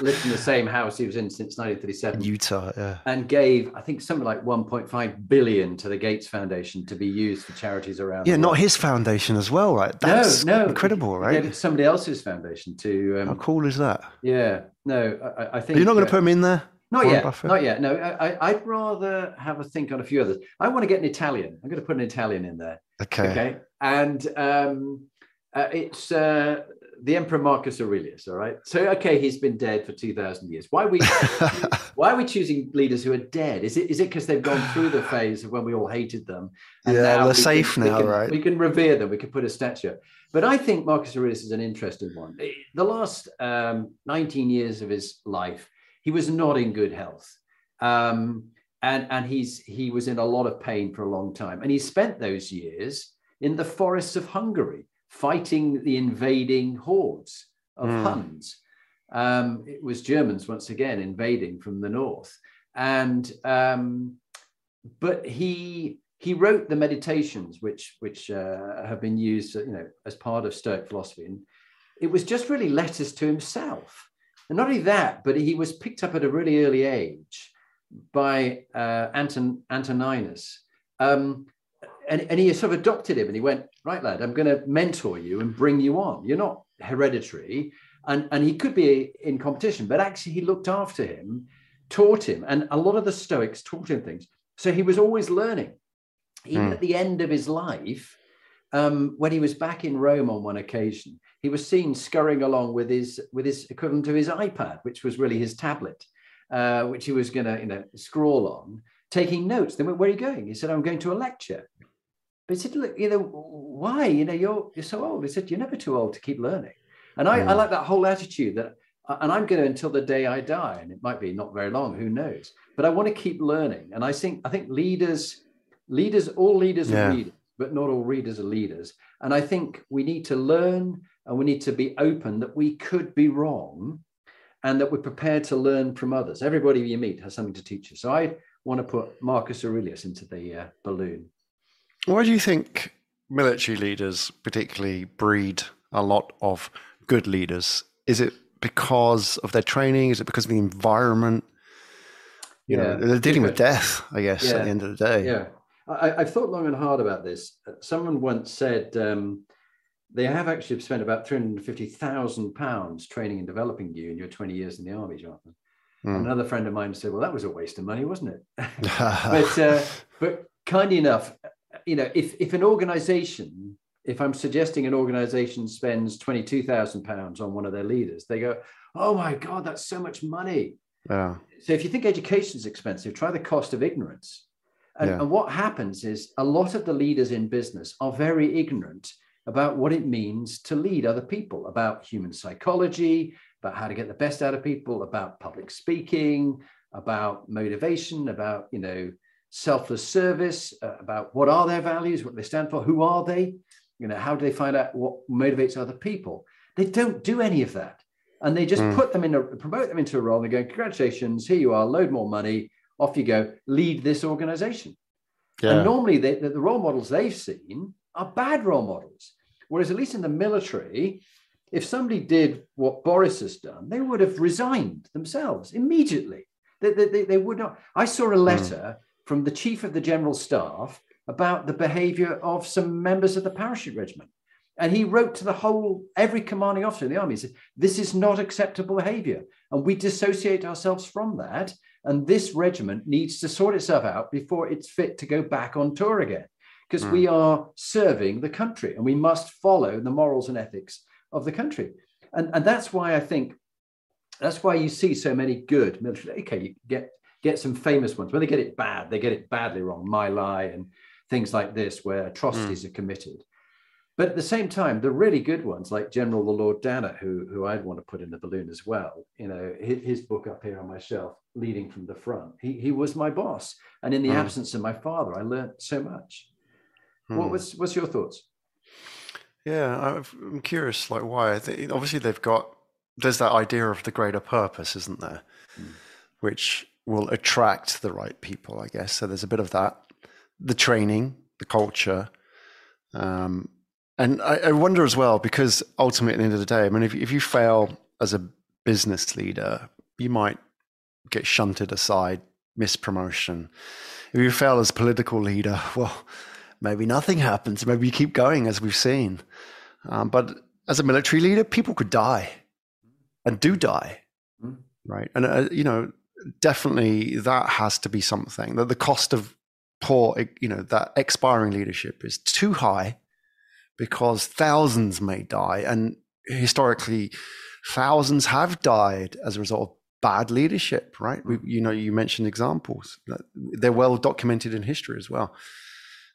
lived in the same house he was in since 1937. Utah, yeah. And gave, I think, something like 1.5 billion to the Gates Foundation to be used for charities around. Yeah, not his foundation as well, right? That's no, no. incredible, right? Somebody else's foundation to. Um, How cool is that? Yeah, no, I, I think. You're not going to uh, put him in there? Not Warren yet. Buffett? Not yet. No, I, would rather have a think on a few others. I want to get an Italian. I'm going to put an Italian in there. Okay. Okay. And um, uh, it's uh, the Emperor Marcus Aurelius. All right. So okay, he's been dead for two thousand years. Why are we why are we choosing leaders who are dead? Is it is it because they've gone through the phase of when we all hated them? yeah, they're safe can, now, we can, right? We can revere them. We can put a statue. But I think Marcus Aurelius is an interesting one. The last um, 19 years of his life, he was not in good health. Um, and, and he's he was in a lot of pain for a long time. And he spent those years in the forests of Hungary fighting the invading hordes of mm. Huns. Um, it was Germans once again invading from the north, and um, but he he wrote the meditations, which which uh, have been used, you know, as part of Stoic philosophy, and it was just really letters to himself. And not only that, but he was picked up at a really early age by uh, Anton Antoninus. Um, and, and he sort of adopted him and he went, right, lad, I'm going to mentor you and bring you on. You're not hereditary. And, and he could be in competition, but actually he looked after him, taught him. And a lot of the Stoics taught him things. So he was always learning. Even mm. at the end of his life, um, when he was back in Rome on one occasion, he was seen scurrying along with his with his equivalent to his iPad, which was really his tablet, uh, which he was going to you know scroll on, taking notes. Then where are you going? He said, "I'm going to a lecture." But he said, "Look, you know, why? You know, you're you're so old." He said, "You're never too old to keep learning." And I, mm. I like that whole attitude that, and I'm going to until the day I die, and it might be not very long, who knows? But I want to keep learning, and I think I think leaders, leaders, all leaders yeah. are leaders, but not all readers are leaders. And I think we need to learn, and we need to be open that we could be wrong, and that we're prepared to learn from others. Everybody you meet has something to teach you. So I want to put Marcus Aurelius into the uh, balloon. Why do you think military leaders particularly breed a lot of good leaders? Is it because of their training? Is it because of the environment? You yeah. know, they're dealing with death, I guess, yeah. at the end of the day. Yeah. I, have thought long and hard about this. Someone once said um, they have actually spent about £350,000 training and developing you in your 20 years in the army, Jonathan. Mm. Another friend of mine said, well, that was a waste of money, wasn't it? but, uh, but kind enough, you know, if, if an organization if I'm suggesting an organization spends £22,000 on one of their leaders, they go, oh my God, that's so much money. Yeah. So if you think education is expensive, try the cost of ignorance. And, yeah. and what happens is a lot of the leaders in business are very ignorant about what it means to lead other people, about human psychology, about how to get the best out of people, about public speaking, about motivation, about, you know, selfless service, uh, about what are their values, what they stand for, who are they? You know, how do they find out what motivates other people? They don't do any of that. And they just mm. put them in a promote them into a role. And they go, congratulations, here you are, load more money, off you go, lead this organization. Yeah. And normally they, the, the role models they've seen are bad role models. Whereas at least in the military, if somebody did what Boris has done, they would have resigned themselves immediately. They, they, they would not. I saw a letter mm. from the chief of the general staff about the behavior of some members of the parachute regiment. And he wrote to the whole, every commanding officer in the army, he said, This is not acceptable behavior. And we dissociate ourselves from that. And this regiment needs to sort itself out before it's fit to go back on tour again. Because mm. we are serving the country and we must follow the morals and ethics of the country. And, and that's why I think that's why you see so many good military. Okay, you get get some famous ones. When they get it bad, they get it badly wrong. My Lai and things like this where atrocities mm. are committed. But at the same time, the really good ones, like General the Lord Dannatt, who, who I'd want to put in the balloon as well, you know, his, his book up here on my shelf, Leading from the Front, he, he was my boss. And in the mm. absence of my father, I learned so much. Mm. What was, what's your thoughts? Yeah, I'm curious, like why? Obviously, they've got, there's that idea of the greater purpose, isn't there? Mm. Which will attract the right people, I guess. So there's a bit of that the training, the culture. Um, and I, I, wonder as well, because ultimately at the end of the day, I mean, if, if you fail as a business leader, you might get shunted aside, miss promotion. If you fail as political leader, well, maybe nothing happens. Maybe you keep going, as we've seen. Um, but as a military leader, people could die and do die, mm. right? And uh, you know, definitely that has to be something that the cost of poor, you know, that expiring leadership is too high because thousands may die. And historically, thousands have died as a result of bad leadership, right? We, you know, you mentioned examples. They're well documented in history as well.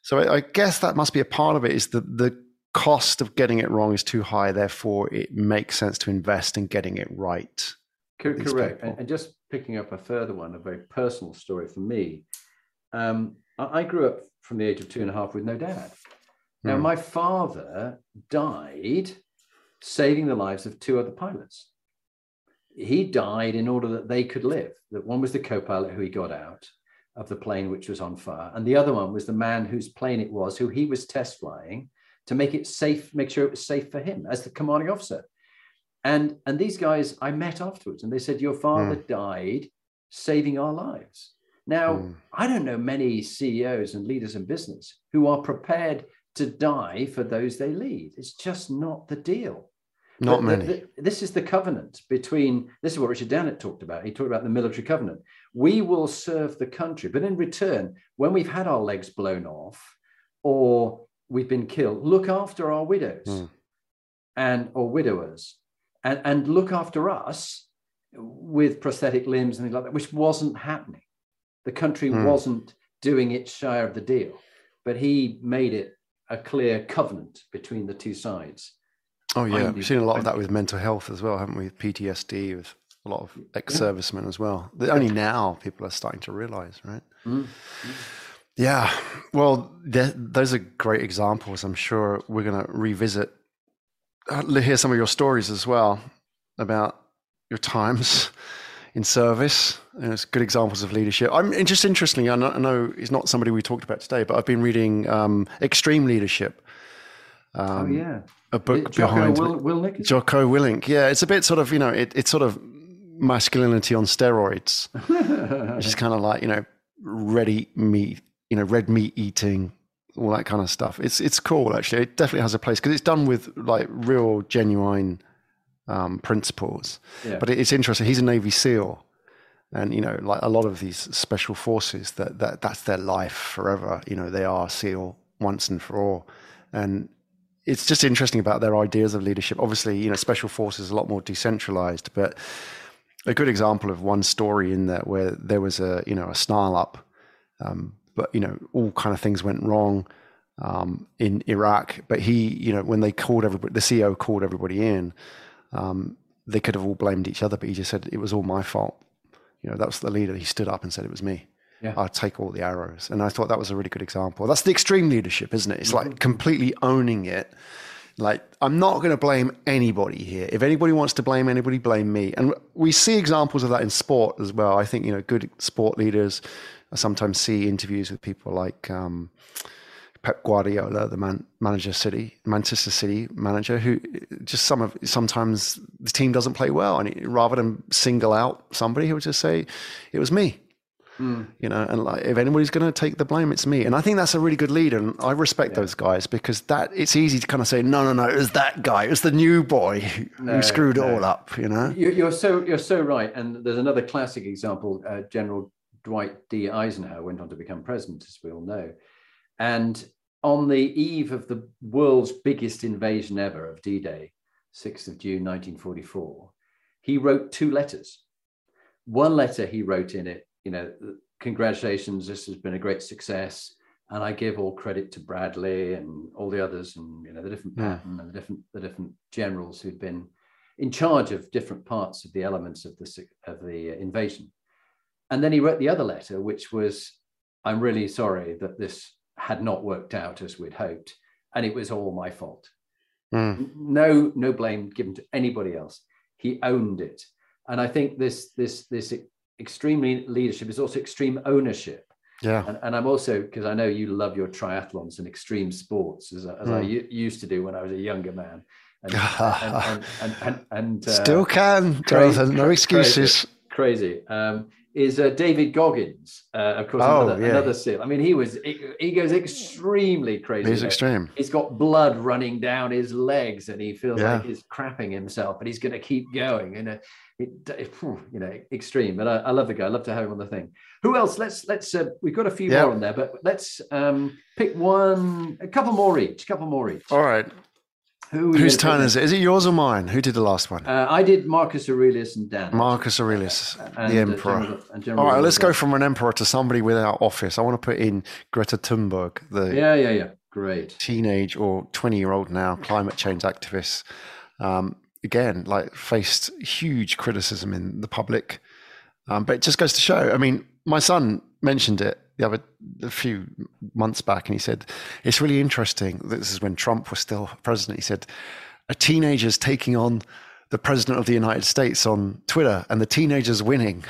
So I, I guess that must be a part of it is that the cost of getting it wrong is too high. Therefore, it makes sense to invest in getting it right. Correct. And, and, just picking up a further one, a very personal story for me. Um, I grew up from the age of two and a half with no dad. Now, mm. my father died saving the lives of two other pilots. He died in order that they could live. That one was the co-pilot who he got out of the plane which was on fire, and the other one was the man whose plane it was, who he was test flying to make it safe, make sure it was safe for him as the commanding officer. And and these guys I met afterwards, and they said, "Your father mm. died saving our lives." Now, mm. I don't know many CEOs and leaders in business who are prepared to die for those they lead. It's just not the deal. Not many. The, the, this is the covenant between, this is what Richard Dannatt talked about. He talked about the military covenant. We will serve the country, but in return, when we've had our legs blown off or we've been killed, look after our widows mm. and or widowers and, and look after us with prosthetic limbs and things like that, which wasn't happening. The country mm. wasn't doing its share of the deal, but he made it a clear covenant between the two sides. Oh yeah, we've seen a lot of that with mental health as well, haven't we? With PTSD with a lot of ex-servicemen yeah. as well. Only now people are starting to realize, right? Mm. Yeah. Well, those are great examples. I'm sure we're going to revisit, uh, hear some of your stories as well about your times in service. And it's good examples of leadership. I'm just interestingly, I know, I know he's not somebody we talked about today, but I've been reading um, Extreme Leadership. Oh, um, oh yeah, a book Jocko behind Will, Willink. Jocko Willink. Yeah, it's a bit sort of you know it, it's sort of masculinity on steroids, which is kind of like you know ready meat, you know red meat eating, all that kind of stuff. It's it's cool actually. It definitely has a place because it's done with like real genuine um, principles. Yeah. But it's interesting. He's a Navy SEAL, and you know, like a lot of these special forces, that that that's their life forever. You know, they are SEAL once and for all, and it's just interesting about their ideas of leadership. Obviously, you know, special forces is a lot more decentralized, but a good example of one story in that where there was a you know a snarl up, um, but you know all kind of things went wrong um, in Iraq. But he, you know, when they called everybody, the CEO called everybody in um, they could have all blamed each other, but he just said it was all my fault. You know, that was the leader. He stood up and said it was me. Yeah. I'll take all the arrows. And I thought that was a really good example. That's the extreme leadership, isn't it? It's mm-hmm. like completely owning it. Like, I'm not going to blame anybody here. If anybody wants to blame anybody, blame me. And we see examples of that in sport as well. I think, you know, good sport leaders I sometimes see interviews with people like, um, Pep Guardiola, the man, manager City, Manchester City manager, who just some of sometimes the team doesn't play well, and he, rather than single out somebody, he would just say, "It was me." Mm. You know, and like if anybody's going to take the blame, it's me. And I think that's a really good leader, and I respect yeah. those guys because that it's easy to kind of say, "No, no, no, it was that guy, it was the new boy who, no, screwed no. it all up." You know, you're so you're so right. And there's another classic example. Uh, General Dwight D. Eisenhower went on to become president, as we all know and on the eve of the world's biggest invasion ever of D Day, 6th of June 1944, he wrote two letters. One letter he wrote in it, you know, congratulations, this has been a great success. And I give all credit to Bradley and all the others, and you know the different yeah. Patton and the different the different generals who'd been in charge of different parts of the elements of the of the invasion. And then he wrote the other letter, which was, "I'm really sorry that this had not worked out as we'd hoped, and it was all my fault. Mm. No, no blame given to anybody else. He owned it, and I think this this this extreme leadership is also extreme ownership. Yeah, and, and I'm also because I know you love your triathlons and extreme sports as, as mm. I used to do when I was a younger man. And, and, and, and, and uh, still can, Jonathan. No excuses. Crazy. crazy. Um, is uh, David Goggins, uh, of course, oh, another, yeah. another SEAL. I mean, he was he goes extremely crazy. He's extreme. He's got blood running down his legs, and he feels yeah. like he's crapping himself, but he's going to keep going. And it, it, you know, extreme. But I, I, love the guy. I love to have him on the thing. Who else? Let's let's. Uh, we've got a few more on there, but let's um, pick one, a couple more each. A couple more each. All right. Who Whose turn is it? Is it yours or mine? Who did the last one? Uh, I did Marcus Aurelius and Dan. Marcus Aurelius, and, the uh, emperor. Uh, General, General All right, let's go from an emperor to somebody without office. I want to put in Greta Thunberg, the yeah, yeah, yeah, great teenage or twenty-year-old now climate change activist. Um, again, like faced huge criticism in the public, um, but it just goes to show. I mean, my son mentioned it the other a few months back, and he said it's really interesting. This is when Trump was still president. He said a teenager's taking on the president of the United States on Twitter, and the teenagers winning.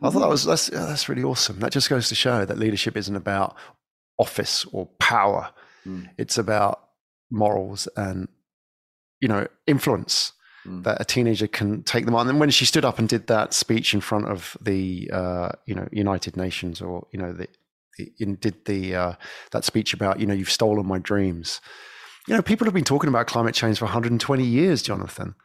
I thought that was that's that's really awesome. That just goes to show that leadership isn't about office or power. Mm. It's about morals and you know influence. Mm. that a teenager can take them on. And when she stood up and did that speech in front of the uh, you know United Nations, or you know the, the in, did the uh, that speech about you know you've stolen my dreams. You know, people have been talking about climate change for 120 years, Jonathan.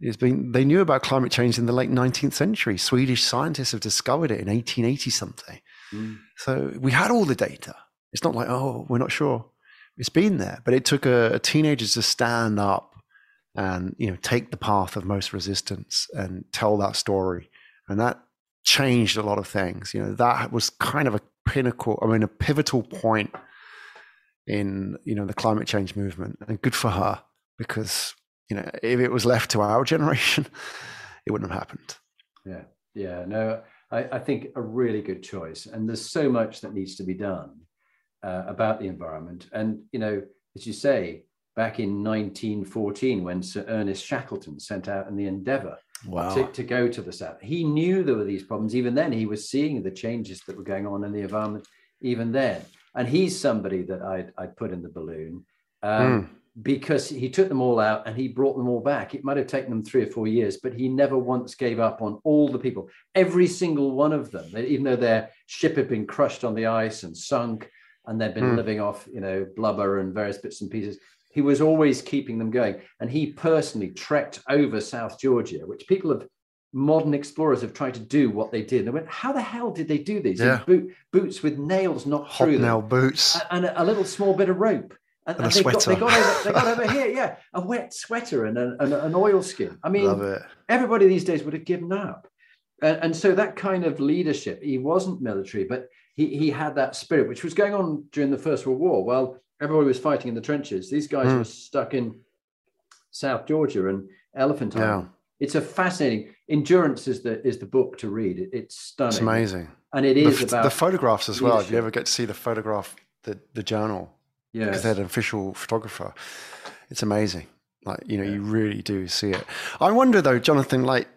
It's been they knew about climate change in the late 19th century. Swedish scientists have discovered it in 1880 something. Mm. So we had all the data. It's not like oh we're not sure. It's been there, but it took a, a teenagers to stand up and you know take the path of most resistance and tell that story. And that changed a lot of things. You know that was kind of a pinnacle i mean a pivotal point in you know the climate change movement. And good for her because you know if it was left to our generation it wouldn't have happened. Yeah. Yeah. No i, I think a really good choice. And there's so much that needs to be done uh, about the environment. And you know as you say back in 1914 when Sir Ernest Shackleton sent out in the Endeavour wow. to, to go to the south. He knew there were these problems. Even then, he was seeing the changes that were going on in the environment even then. And he's somebody that I'd, I'd put in the balloon um, mm. because he took them all out and he brought them all back. It might have taken them three or four years, but he never once gave up on all the people, every single one of them, even though their ship had been crushed on the ice and sunk and they'd been mm. living off, you know, blubber and various bits and pieces he was always keeping them going. And he personally trekked over South Georgia, which people have modern explorers have tried to do what they did. And they went, how the hell did they do these? Yeah. Boot, boots with nails knocked through nail them. boots. And a, a, little small bit of rope. And, and, and they, got, they, got, over, they got over here, yeah, a wet sweater and, a, and an oil skin. I mean, everybody these days would have given up. And, and so that kind of leadership, he wasn't military, but he, he had that spirit, which was going on during the First World War. Well, everybody was fighting in the trenches. These guys mm. were stuck in South Georgia and Elephant Island. Yeah. It's a fascinating endurance is the is the book to read. It, it's stunning. It's amazing, and it is the, about the photographs as well. If you ever get to see the photograph, the the journal, yeah, because they had an official photographer. It's amazing. Like you know, yeah. you really do see it. I wonder though, Jonathan. Like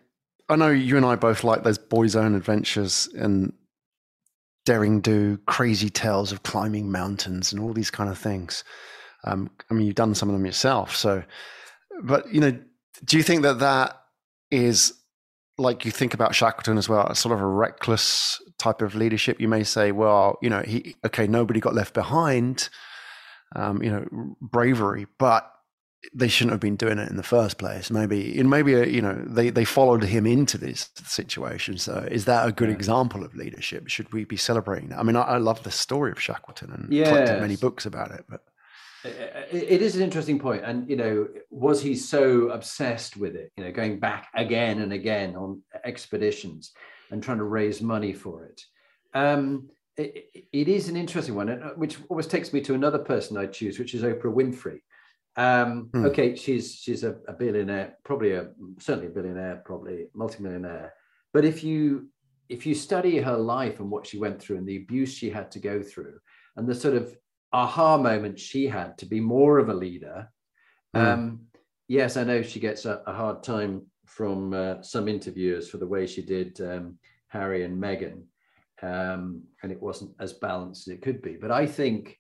I know you and I both like those boys' own adventures and daring do, crazy tales of climbing mountains and all these kind of things. Um, I mean, you've done some of them yourself. So, but you know, do you think that that is like you think about Shackleton as well, sort of a reckless type of leadership? You may say, well, you know, he okay, nobody got left behind. Um, you know, bravery, but they shouldn't have been doing it in the first place. Maybe, and maybe uh, you know, they they followed him into this situation. So, is that a good yeah. example of leadership? Should we be celebrating that? I mean, I, I love the story of Shackleton and yes. collected many books about it. But it is an interesting point, and you know, was he so obsessed with it? You know, going back again and again on expeditions and trying to raise money for it. Um, it, it is an interesting one, uh, which always takes me to another person I choose, which is Oprah Winfrey um, hmm. Okay, she's she's a, a, billionaire, probably a certainly a billionaire, probably multimillionaire. But if you if you study her life and what she went through and the abuse she had to go through, and the sort of aha moment she had to be more of a leader, hmm. um, yes, I know she gets a, a hard time from uh, some interviewers for the way she did um, Harry and Meghan, um, and it wasn't as balanced as it could be. But I think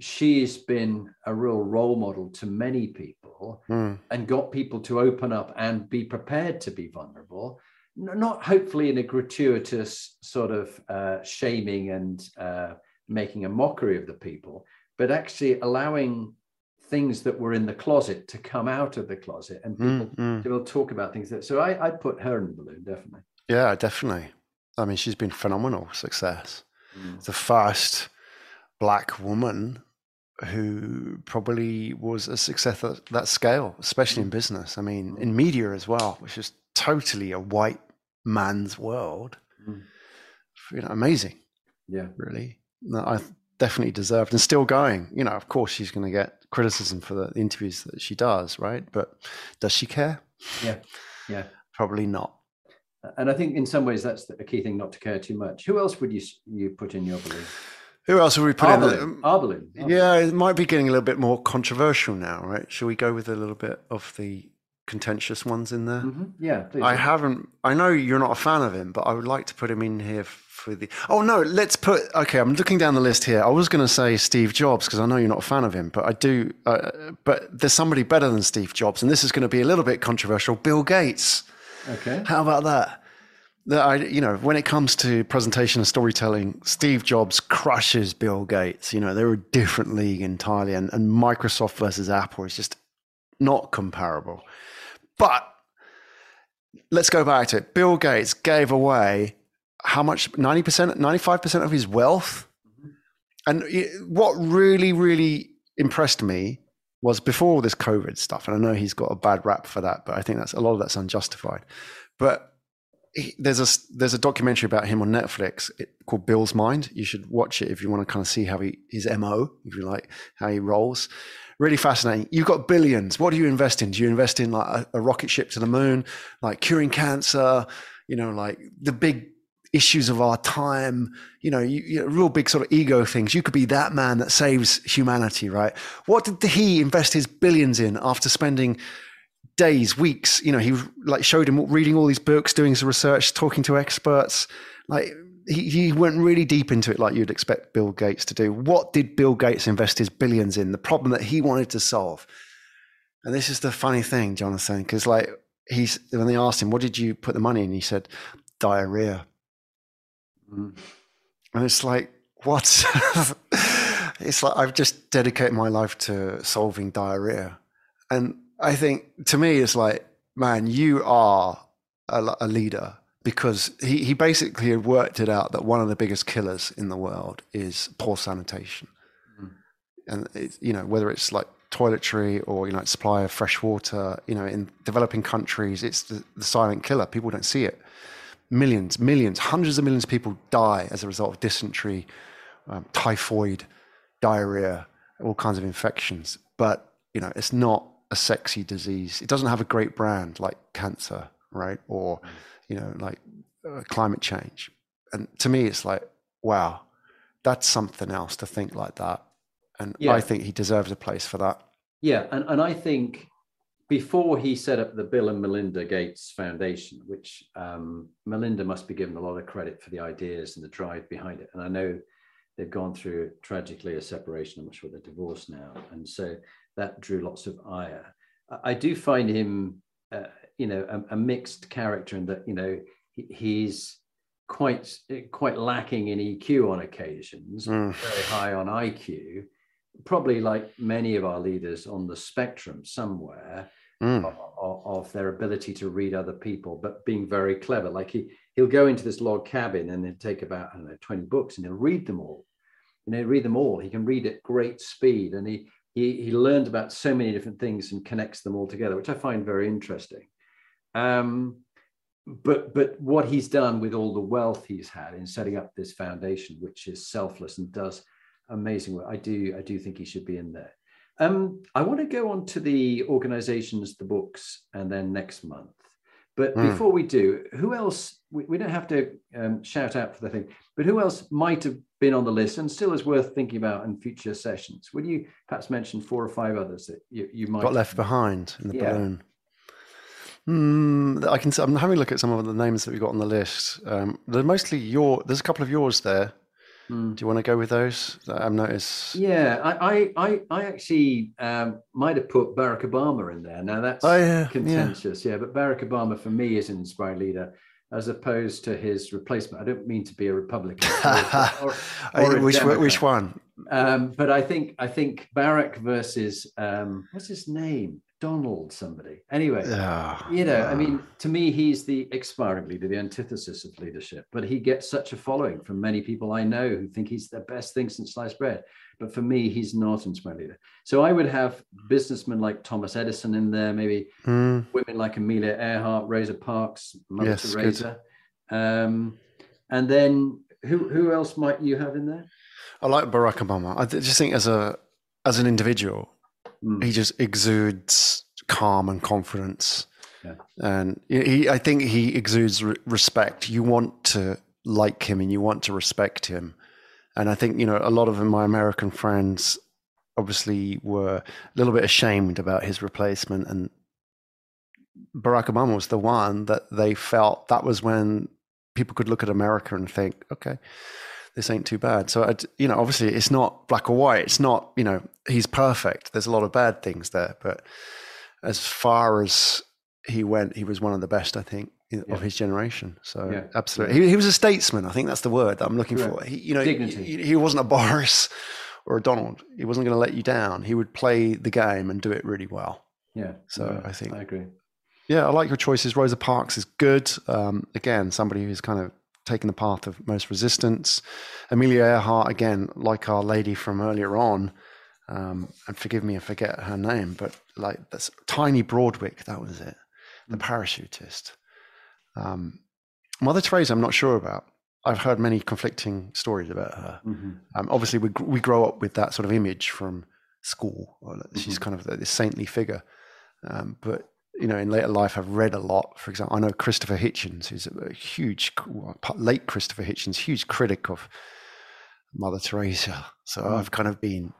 she's been a real role model to many people mm. and got people to open up and be prepared to be vulnerable not hopefully in a gratuitous sort of uh, shaming and uh, making a mockery of the people but actually allowing things that were in the closet to come out of the closet and hmm, people mm, mm. will talk about things that so I, i'd put her in the balloon definitely yeah definitely i mean she's been phenomenal success hmm. the first black woman who probably was a success at that scale, especially in mm. business. I mean, in media as well, which is totally a white man's world. Mm. You know, amazing. Yeah, really. No, I definitely deserved and still going. You know, of course, she's going to get criticism for the interviews that she does, right? But does she care? Yeah, yeah, probably not. And I think in some ways that's the key thing, not to care too much. Who else would you you put in your belief? Who else have we put in? Arbalin. Yeah, it might be getting a little bit more controversial now, right? Shall we go with a little bit of the contentious ones in there. Mm-hmm. Yeah, please. I haven't. I know you're not a fan of him, but I would like to put him in here for the. Oh no, let's put. Okay, I'm looking down the list here. I was going to say Steve Jobs because I know you're not a fan of him, but I do. Uh, but there's somebody better than Steve Jobs, and this is going to be a little bit controversial. Bill Gates. okay. How about that? That I, you know, when it comes to presentation and storytelling, Steve Jobs crushes Bill Gates. You know, they're a different league entirely, and, and Microsoft versus Apple is just not comparable. But let's go back to it. Bill Gates gave away how much 90%, 95% of his wealth. Mm-hmm. And what really, really impressed me was before all this COVID stuff, and I know he's got a bad rap for that, but I think that's a lot of that's unjustified. But he, there's a there's a documentary about him on Netflix called Bill's Mind. You should watch it if you want to kind of see how he his mo, if you like, how he rolls really fascinating. You've got billions. What do you invest in? Do you invest in like a, a rocket ship to the moon, like curing cancer? You know, like the big issues of our time, you know, you, you know, real big sort of ego things. You could be that man that saves humanity, right? What did he invest his billions in after spending days, weeks? You know, he like showed him reading all these books, doing some research, talking to experts. Like he, he went really deep into it like you'd expect Bill Gates to do. What did Bill Gates invest his billions in? The problem that he wanted to solve. And this is the funny thing, Jonathan, because like he's when they asked him, what did you put the money in? He said, diarrhea. Mm. And it's like, what? it's like I've just dedicated my life to solving diarrhea. And I think to me, it's like, man, you are a, a leader because he, he basically had worked it out that one of the biggest killers in the world is poor sanitation. Mm. And, it, you know, whether it's like toiletry or, you know, supply of fresh water, you know, in developing countries, it's the, the silent killer. People don't see it. Millions, millions, hundreds of millions of people die as a result of dysentery, um, typhoid, diarrhea, all kinds of infections. But, you know, it's not a sexy disease. It doesn't have a great brand like cancer, right? Or, mm you know, like uh, climate change. And to me, it's like, wow, that's something else to think like that. And yeah. I think he deserves a place for that. Yeah. And, and I think before he set up the Bill and Melinda Gates Foundation, which um, Melinda must be given a lot of credit for the ideas and the drive behind it. And I know they've gone through tragically a separation. I'm not sure they're divorced now. And so that drew lots of ire. I do find him uh, you know a, a, mixed character in that you know he, he's quite quite lacking in EQ on occasions, mm. very high on IQ, probably like many of our leaders on the spectrum somewhere. Mm. Of, of, their ability to read other people, but being very clever. Like he he'll go into this log cabin and then take about I don't know twenty books and he'll read them all. You know, read them all. He can read at great speed, and he he he learned about so many different things and connects them all together, which I find very interesting. Um, but but what he's done with all the wealth he's had in setting up this foundation, which is selfless and does amazing work, I do I do think he should be in there. Um, I want to go on to the organizations, the books, and then next month. But mm. before we do, who else? We, we don't have to um, shout out for the thing, but who else might have been on the list and still is worth thinking about in future sessions? Would you perhaps mention four or five others that you, you might got left behind in the yeah. balloon? Mm, I can. I'm having a look at some of the names that we got on the list. Um, they're mostly your. There's a couple of yours there. Mm. Do you want to go with those? I've noticed. Yeah, I, I, I actually um, might have put Barack Obama in there. Now that's oh, yeah, contentious, yeah. yeah. But Barack Obama for me is an inspiring leader, as opposed to his replacement. I don't mean to be a Republican. or, or, or which which one? Um, but I think I think Barack versus um, what's his name? Donald somebody. Anyway, oh, you know, oh. I mean, to me, he's the expiring leader, the antithesis of leadership. But he gets such a following from many people I know who think he's the best thing since sliced bread. But for me, he's not an inspiring leader. So I would have businessmen like Thomas Edison in there, maybe mm. women like Amelia Earhart, Rosa Parks, Mother yes, Teresa. Um, and then who who else might you have in there? I like Barack Obama. I just think as a as an individual, Mm. He just exudes calm and confidence. Yeah. And he, I think he exudes re- respect. You want to like him and you want to respect him. And I think, you know, a lot of my American friends obviously were a little bit ashamed about his replacement and Barack Obama was the one that they felt that was when people could look at America and think, okay, this ain't too bad. So, I'd, you know, obviously it's not black or white. It's not, you know, he's perfect. There's a lot of bad things there. But as far as he went, he was one of the best, I think, yeah. of his generation. So, yeah. absolutely. He, he, was a statesman. I think that's the word that I'm looking for. He, you know, he, he wasn't a Boris or a Donald. He wasn't going to let you down. He would play the game and do it really well. Yeah. So I think I agree. Yeah, I like your choices. Rosa Parks is good. Um, again, somebody who's kind of taken the path of most resistance. Amelia Earhart, again, like our lady from earlier on, um, and forgive me, if I forget her name, but like that's Tiny Broadwick, that was it, the mm. parachutist. Um, Mother Teresa, I'm not sure about. I've heard many conflicting stories about her. Mm-hmm. Um, obviously, we we grow up with that sort of image from school. She's mm-hmm. kind of this saintly figure, um, but you know, in later life, I've read a lot. For example, I know Christopher Hitchens, who's a huge, late Christopher Hitchens, huge critic of Mother Teresa. So mm. I've kind of been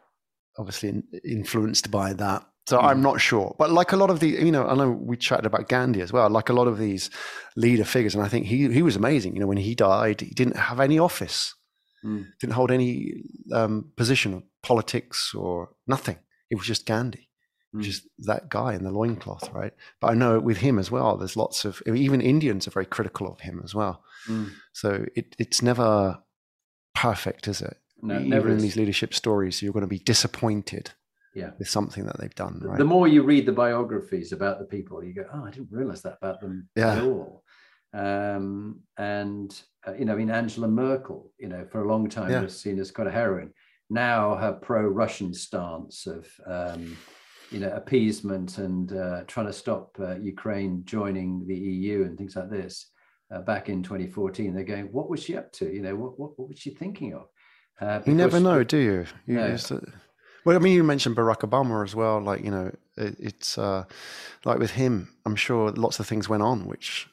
obviously influenced by that. So mm. I'm not sure, but like a lot of the, you know, I know we chatted about Gandhi as well. Like a lot of these leader figures, and I think he he was amazing. You know, when he died, he didn't have any office, mm. didn't hold any um, position of politics or nothing. It was just Gandhi just that guy in the loincloth, right? But I know with him as well, there's lots of even Indians are very critical of him as well. Mm. So it, it's never perfect, is it? No, even in these leadership stories, you're going to be disappointed yeah. with something that they've done. Right? The more you read the biographies about the people, you go, "Oh, I didn't realize that about them yeah. at all." Um, and uh, you know, I mean, Angela Merkel, you know, for a long time yeah. was seen as quite a heroine. Now her pro-Russian stance of um, you know, appeasement and uh, trying to stop uh, Ukraine joining the EU and things like this uh, back in 2014. They're going, what was she up to? You know, what, what, what was she thinking of? Uh, you never know, do you? you no. Well, I mean, you mentioned Barack Obama as well. Like, you know, it, it's uh, like with him, I'm sure lots of things went on, which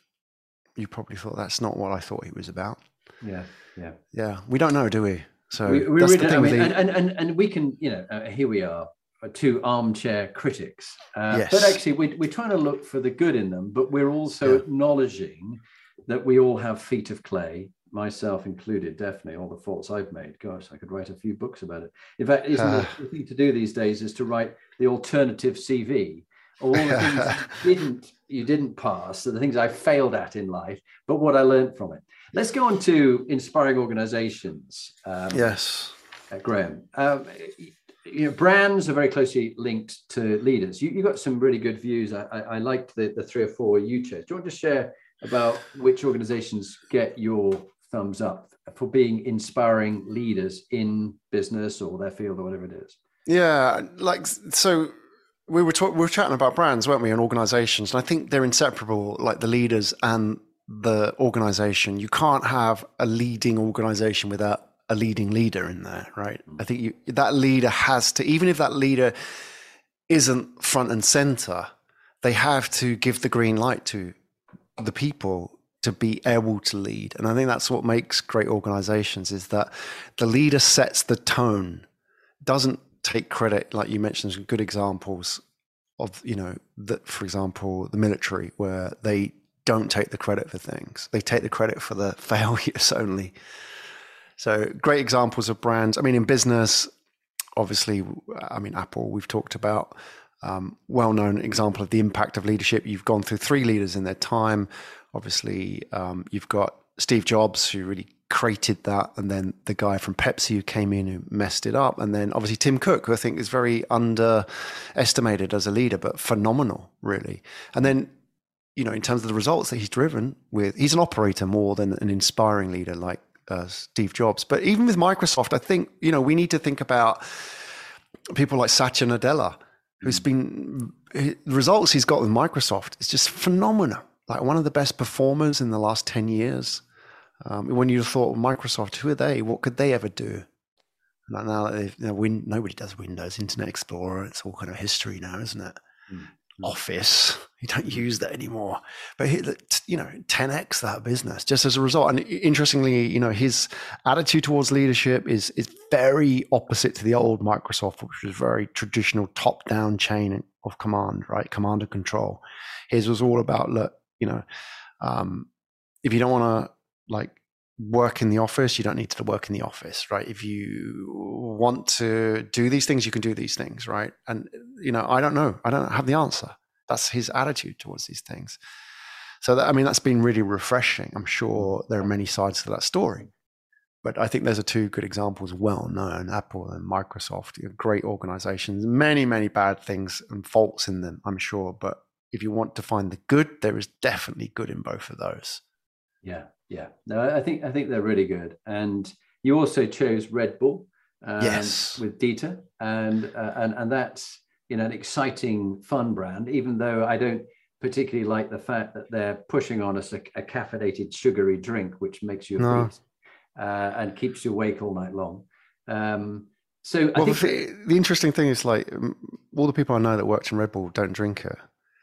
you probably thought that's not what I thought he was about. Yeah, yeah, yeah. We don't know, do we? So we, we really, I mean, and, and, and we can, you know, uh, here we are two armchair critics. Uh, yes. But actually, we, we're trying to look for the good in them, but we're also yeah. acknowledging that we all have feet of clay, myself included, definitely, all the faults I've made. Gosh, I could write a few books about it. In fact, isn't uh, the thing to do these days is to write the alternative CV. All the things you didn't you didn't pass, so the things I failed at in life, but what I learned from it. Let's go on to inspiring organizations. Um, yes. Uh, Graham, um, you know, brands are very closely linked to leaders. You, you got some really good views. I, I, I liked the, the three or four you chose. Do you want to share about which organizations get your thumbs up for being inspiring leaders in business or their field or whatever it is? Yeah, like so we were talk, we were chatting about brands, weren't we, and organizations, and I think they're inseparable, like the leaders and the organization. You can't have a leading organization without a leading leader in there, right? Mm. I think you, that leader has to, even if that leader isn't front and center, they have to give the green light to the people to be able to lead. And I think that's what makes great organizations is that the leader sets the tone, doesn't take credit, like you mentioned, some good examples of, you know, that, for example, the military, where they don't take the credit for things. They take the credit for the failures only. So great examples of brands. I mean, in business, obviously, I mean, Apple, we've talked about. Um, well-known example of the impact of leadership. You've gone through three leaders in their time. Obviously, um, you've got Steve Jobs, who really created that, and then the guy from Pepsi who came in who messed it up, and then obviously Tim Cook, who I think is very underestimated as a leader, but phenomenal, really. And then you know, in terms of the results that he's driven with, he's an operator more than an inspiring leader like uh, Steve Jobs. But even with Microsoft, I think you know we need to think about people like Satya Nadella, who's mm. been the results he's got with Microsoft is just phenomenal. Like one of the best performers in the last ten years. Um, when you thought Microsoft, who are they? What could they ever do? Now you know, win, nobody does Windows, Internet Explorer. It's all kind of history now, isn't it? Mm. Office. You don't use that anymore. But he, you know, 10x that business just as a result. And interestingly, you know, his attitude towards leadership is is very opposite to the old Microsoft, which was very traditional top-down chain of command, right? Command and control. His was all about look, you know, um, if you don't want to like work in the office, you don't need to work in the office, right? If you want to do these things, you can do these things, right? And you know, I don't know, I don't have the answer. That's his attitude towards these things. So that, I mean, that's been really refreshing. I'm sure there are many sides to that story, but I think those are two good examples, well known. Apple and Microsoft, great organizations, many, many bad things and faults in them, I'm sure. But if you want to find the good, there is definitely good in both of those. Yeah, yeah. No, I think I think they're really good. And you also chose Red Bull, um, yes, with Dieter, and uh, and and that's you know an exciting, fun brand. Even though I don't particularly like the fact that they're pushing on us a, a caffeinated, sugary drink, which makes you no. uh, and keeps you awake all night long. Um, so well, think, the, the, interesting thing is like all the people I know that worked in Red Bull don't drink it.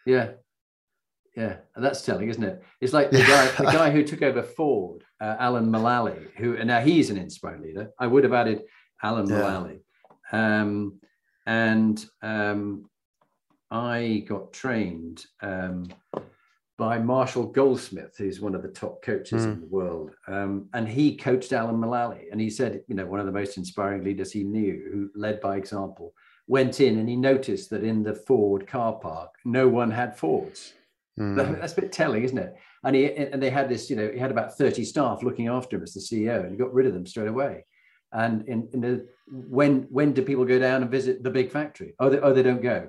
Yeah, yeah, and that's telling, isn't it? It's like the guy, the guy who took over Ford, uh, Alan Mulally, who and now he's an inspiring leader. I would have added Alan yeah. Mulally, um, and um, I got trained um, by Marshall Goldsmith, who's one of the top coaches mm. in the world, um, and he coached Alan Mulally, and he said, you know, one of the most inspiring leaders he knew, who led by example, went in and he noticed that in the Ford car park, no one had Fords Mm. That's a bit telling, isn't it? And he and they had this, you know, he had about 30 staff looking after him as the CEO, and he got rid of them straight away. And in, in the when when do people go down and visit the big factory? Oh, they, oh, they don't go.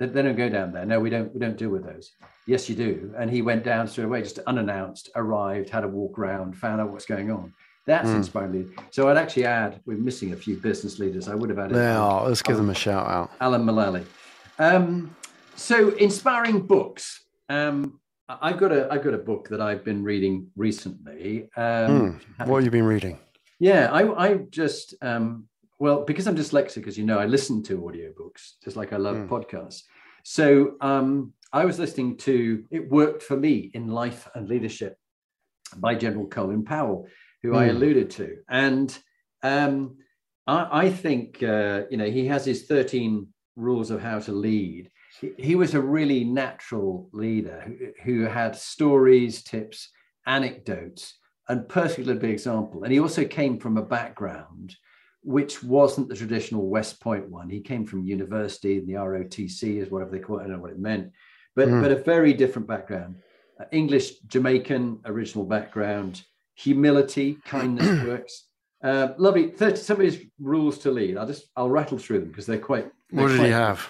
They, they don't go down there. No, we don't. We don't deal with those. Yes, you do. And he went down straight away, just unannounced, arrived, had a walk around, found out what's going on. That's mm. inspiring. So I'd actually add, we're missing a few business leaders. I would have added. Yeah, let's give them a shout out. Alan Mulally. Um, so inspiring books. Um, I've got a I've got a book that I've been reading recently. Um, mm, what have you been reading? Yeah, I I just um, well because I'm dyslexic, as you know, I listen to audiobooks just like I love mm. podcasts. So um, I was listening to "It Worked for Me in Life and Leadership" by General Colin Powell, who mm. I hmm. alluded to, and um, I, I, think uh, you know he has his 13 rules of how to lead he was a really natural leader who, who had stories, tips, anecdotes, and perfectly big example. And he also came from a background which wasn't the traditional West Point one. He came from university and the ROTC is whatever they call it. I don't know what it meant, but mm. but a very different background. Uh, English Jamaican original background, humility, kindness works. Uh, lovely. 30, some of his rules to lead. I'll just I'll rattle through them because they're quite. They're what did quite, he have?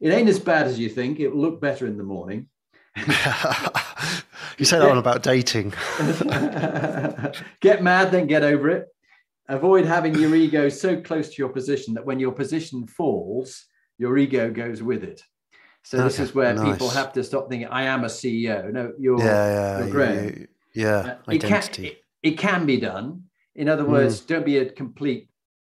It ain't as bad as you think. It'll look better in the morning. you say that one about dating. get mad, then get over it. Avoid having your ego so close to your position that when your position falls, your ego goes with it. So okay, this is where nice. people have to stop thinking, "I am a CEO." No, you're, yeah, yeah, you're Graham. Yeah, uh, it can, it, it, can be done. In other words, mm. don't be a complete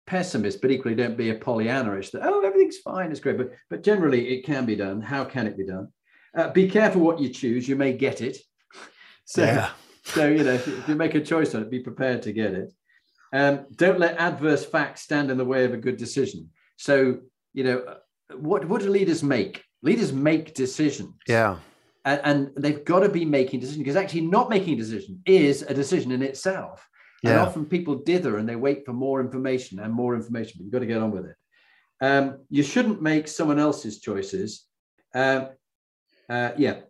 pessimist, but equally don't be a Pollyanna-ish that oh everything's fine, it's great. But but generally it can be done. How can it be done? Uh, be careful what you choose. You may get it. So yeah. so you know if you make a choice on it, be prepared to get it. Um, don't let adverse facts stand in the way of a good decision. So you know uh, what what do leaders make? Leaders make decisions. Yeah. And, and they've got to be making decisions because actually not making a decision is a decision in itself. Yeah. And often people dither and they wait for more information and more information, but you've got to get on with it. Um, you shouldn't make someone else's choices. Uh, uh, yeah.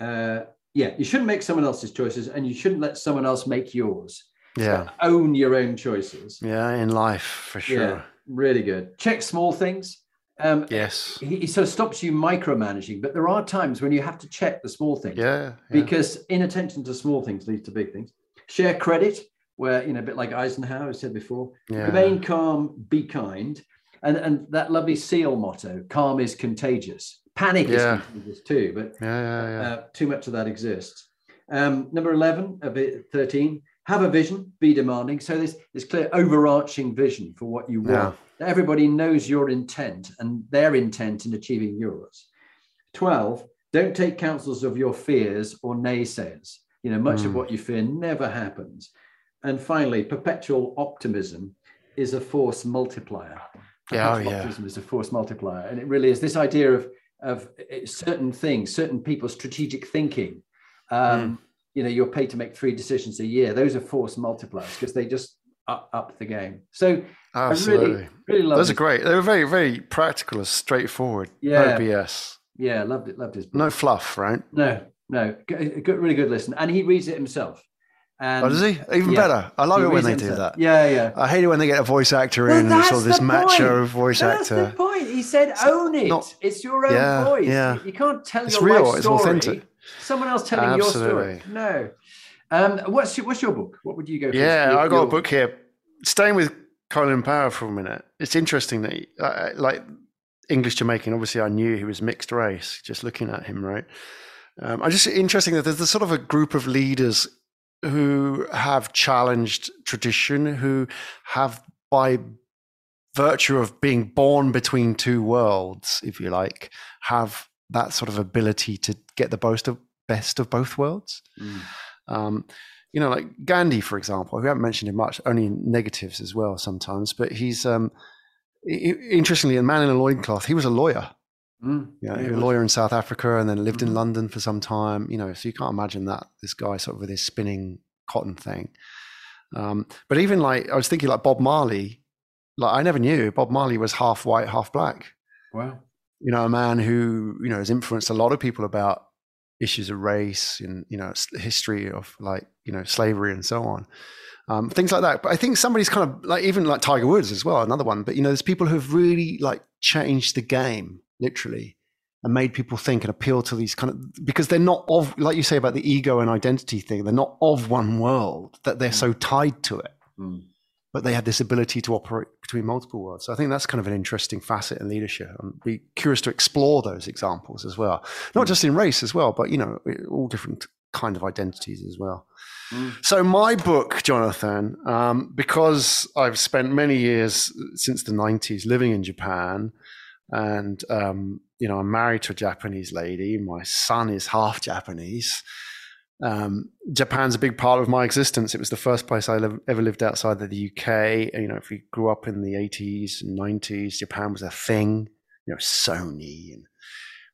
Uh, yeah, you shouldn't make someone else's choices and you shouldn't let someone else make yours. Yeah. So own your own choices. Yeah, in life for sure. Yeah, really good. Check small things. Um, yes. He, he, sort of stops you micromanaging, but there are times when you have to check the small things. Yeah, yeah. Because inattention to small things leads to big things. Share credit where you know a bit like Eisenhower said before, yeah. remain calm, be kind, and and that lovely SEAL motto: calm is contagious. Panic yeah. is contagious too, but yeah, uh, too much of that exists. Um, number eleven of it, thirteen. Have a vision, be demanding. So there's this clear overarching vision for what you want. Everybody knows your intent and their intent in achieving yours. 12, don't take counsels of your fears or naysayers. You know, much mm. of what you fear never happens. And finally, perpetual optimism is a force multiplier. Yeah, oh, yeah. Optimism is a force multiplier. And it really is this idea of of uh, certain things, certain people's strategic thinking. Um, mm. You know, you're paid to make three decisions a year. Those are force multipliers because they just up, up the game. So absolutely, really, really love those are great. They were very, very practical, and straightforward. Yeah, no BS. Yeah, loved it. Loved his. Book. No fluff, right? No, no. Good, really good listen, and he reads it himself. And, oh, does he? Even yeah, better. I love it when they do that. Yeah, yeah. I hate it when they get a voice actor well, in, sort of this macho voice that's actor. That's the point. He said, "Own it. Not, it's your own yeah, voice. Yeah. You can't tell it's your real. life story. It's authentic. Someone else telling Absolutely. your story. No. Um, what's your, what's your book? What would you go for? Yeah, your, I got your... a book here. Staying with Colin Powell for a minute. It's interesting that, he, uh, like English Jamaican, obviously I knew he was mixed race. Just looking at him, right? Um, I just interesting that there's a sort of a group of leaders who have challenged tradition, who have, by virtue of being born between two worlds, if you like, have that sort of ability to get the best of, best of both worlds. Mm. Um, you know, like Gandhi, for example, we haven't mentioned him much, only negatives as well sometimes, but he's, um, he, interestingly, a man in a loincloth, he was a lawyer. Mm, you know, yeah, a lawyer in South Africa and then lived mm-hmm. in London for some time. You know, so you can't imagine that this guy sort of with his spinning cotton thing. Um, but even like I was thinking, like Bob Marley, like I never knew Bob Marley was half white, half black. Wow. You know, a man who you know has influenced a lot of people about issues of race and you know history of like you know slavery and so on. Um, things like that. But I think somebody's kind of like even like Tiger Woods as well, another one. But you know, there's people who've really like changed the game literally and made people think and appeal to these kind of because they're not of like you say about the ego and identity thing they're not of one world that they're mm. so tied to it mm. But they have this ability to operate between multiple worlds so i think that's kind of an interesting facet in leadership i'd be curious to explore those examples as well not mm. just in race as well but you know all different kind of identities as well mm. so my book jonathan um, because i've spent many years since the 90s living in japan and um, you know, I'm married to a Japanese lady. My son is half Japanese. Um, Japan's a big part of my existence. It was the first place I ever lived outside of the UK. And, you know, if we grew up in the 80s and 90s, Japan was a thing. You know, Sony and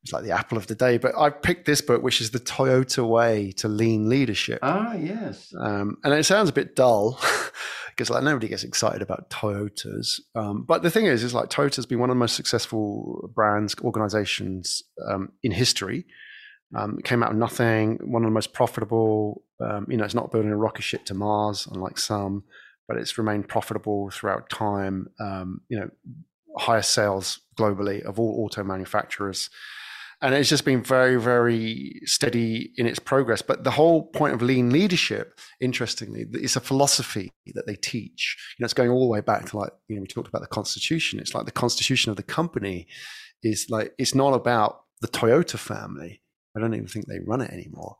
it's like the apple of the day. But I picked this book, which is the Toyota Way to Lean Leadership. Ah, yes. Um, and it sounds a bit dull. because like nobody gets excited about Toyotas. Um, but the thing is, is like Toyota's been one of the most successful brands, organizations um, in history. Um, came out of nothing, one of the most profitable. Um, you know, it's not building a rocket ship to Mars, unlike some, but it's remained profitable throughout time. Um, you know, highest sales globally of all auto manufacturers and it's just been very very steady in its progress but the whole point of lean leadership interestingly it's a philosophy that they teach you know it's going all the way back to like you know we talked about the constitution it's like the constitution of the company is like it's not about the toyota family i don't even think they run it anymore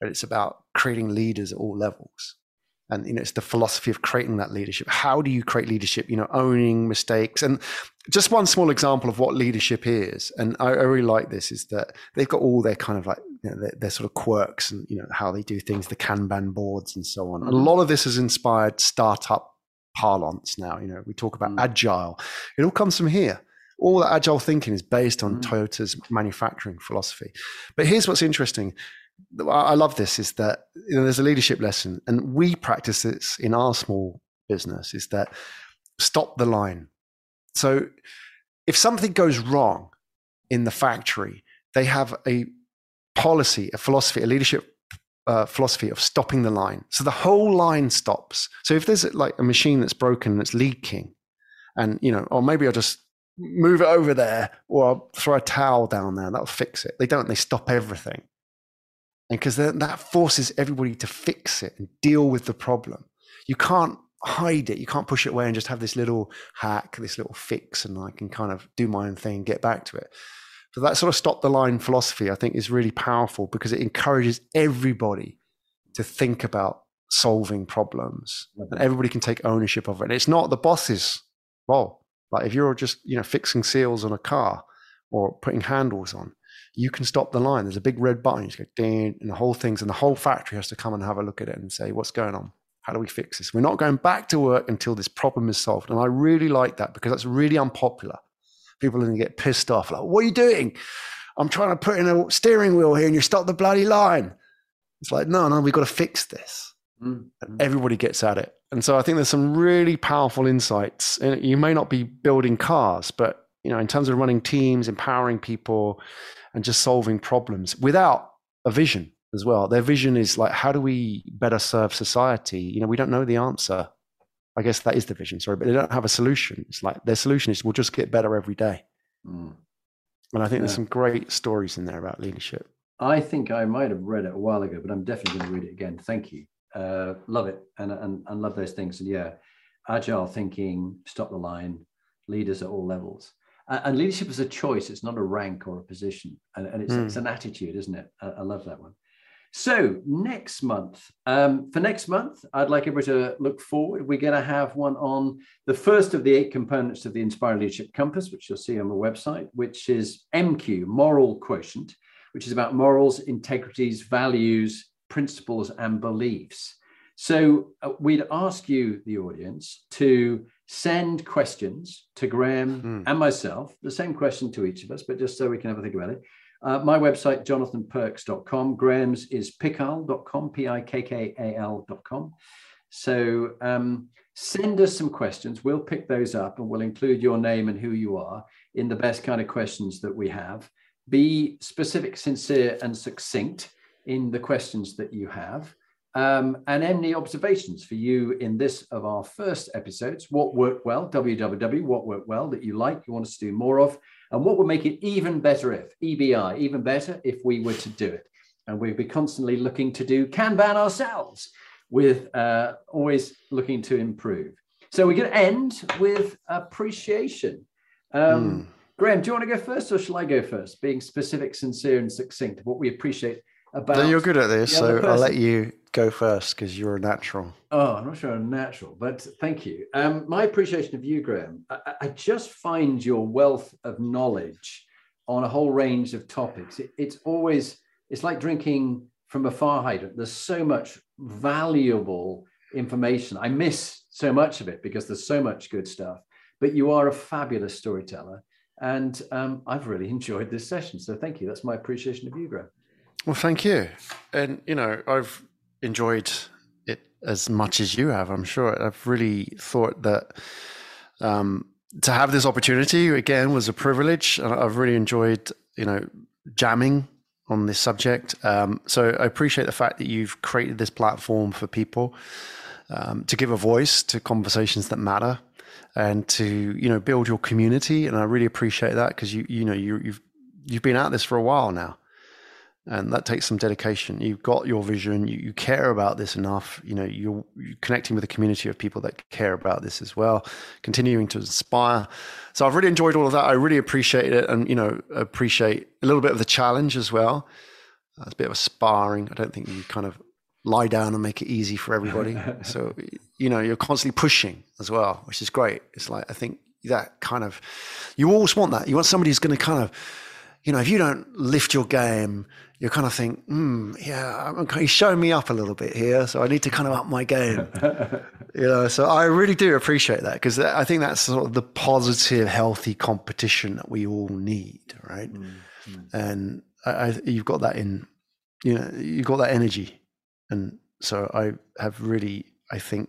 but it's about creating leaders at all levels. And you know it's the philosophy of creating that leadership. How do you create leadership? You know owning mistakes. And just one small example of what leadership is and i, I really like this is that they've got all their kind of like you know, their, their, sort of quirks and you know how they do things the kanban boards and so on. Mm-hmm. a lot of this has inspired startup parlance now. You know we talk about mm-hmm. agile. It all comes from here all that agile thinking is based on mm-hmm. toyota's manufacturing philosophy but here's what's interesting I love this is that you know, there's a leadership lesson, and we practice this in our small business. Is that stop the line? So if something goes wrong in the factory, they have a policy, a philosophy, a leadership uh, philosophy of stopping the line. So the whole line stops. So if there's like a machine that's broken and it's leaking, and you know, or maybe I'll just move it over there, or I'll throw a towel down there, that'll fix it. They don't. They stop everything and because that forces everybody to fix it and deal with the problem. You can't hide it. You can't push it away and just have this little hack, this little fix, and I can kind of do my own thing, get back to it. So that sort of stop the line philosophy, I think, is really powerful because it encourages everybody to think about solving problems, mm-hmm. and everybody can take ownership of it. And it's not the boss's role. Like if you're just you know fixing seals on a car or putting handles on, you can stop the line. There's a big red button. You just go ding, and the whole thing's, and the whole factory has to come and have a look at it and say, what's going on? How do we fix this? We're not going back to work until this problem is solved. And I really like that because that's really unpopular. People are going to get pissed off. Like, what are you doing? I'm trying to put in a steering wheel here and you stop the bloody line. It's like, no, no, we've got to fix this. Mm-hmm. Everybody gets at it. And so I think there's some really powerful insights. You may not be building cars, but you know, in terms of running teams, empowering people, and just solving problems without a vision as well. Their vision is like, how do we better serve society? You know, we don't know the answer. I guess that is the vision, sorry, but they don't have a solution. It's like their solution is we'll just get better every day. Mm. And I think yeah. there's some great stories in there about leadership. I think I might have read it a while ago, but I'm definitely going to read it again. Thank you. Uh, love it and, and, and love those things. And yeah, agile thinking, stop the line, leaders at all levels. Uh, and leadership is a choice. It's not a rank or a position. And, and it's, mm. it's, an attitude, isn't it? I, I, love that one. So next month, um, for next month, I'd like everybody to look forward. We're going to have one on the first of the eight components of the Inspired Leadership Compass, which you'll see on the website, which is MQ, Moral Quotient which is about morals, integrities, values, principles, and beliefs. So uh, we'd ask you, the audience, to send questions to Graham mm. and myself, the same question to each of us, but just so we can have a think about it. Uh, my website, jonathanperks.com. Graham's is pikkal.com, P I K K A L.com. So um, send us some questions. We'll pick those up and we'll include your name and who you are in the best kind of questions that we have be specific, sincere, and succinct in the questions that you have. Um, and any observations for you in this of our first episodes? What worked well? www. What worked well that you like, you want us to do more of, and what would make it even better if EBI, even better if we were to do it. And we'd be constantly looking to do Kanban ourselves, with uh, always looking to improve. So we're going to end with appreciation. Um, mm. Graham, do you want to go first or shall I go first? Being specific, sincere, and succinct, what we appreciate about. No, you're good at this, so I'll let you go first because you're a natural. Oh, I'm not sure I'm natural, but thank you. Um, my appreciation of you, Graham, I, I, just find your wealth of knowledge on a whole range of topics. It, it's always, it's like drinking from a fire hydrant. There's so much valuable information. I miss so much of it because there's so much good stuff, but you are a fabulous storyteller and um, I've really enjoyed this session. So thank you. That's my appreciation of you, Graham. Well, thank you. And, you know, I've enjoyed it as much as you have, I'm sure. I've really thought that um, to have this opportunity again was a privilege. I've really enjoyed, you know, jamming on this subject. Um, so I appreciate the fact that you've created this platform for people um, to give a voice to conversations that matter and to you know build your community. And I really appreciate that because you you know you, you've you've been at this for a while now, and that takes some dedication. You've got your vision. You, you care about this enough. You know you're, you're, connecting with a community of people that care about this as well. Continuing to inspire. So I've really enjoyed all of that. I really appreciate it, and you know appreciate a little bit of the challenge as well. Uh, it's a bit of a sparring. I don't think you kind of lie down and make it easy for everybody. so, you know, you're constantly pushing as well, which is great. It's like, I think that kind of, you always want that. You want somebody who's going to kind of, you know, if you don't lift your game, you kind of think, hmm, yeah, he's showing me up a little bit here, so I need to kind of up my game. you know, so I really do appreciate that because I think that's sort of the positive, healthy competition that we all need, right? Mm-hmm. And I, I, you've got that in, you know, you've got that energy and so I have really, I think,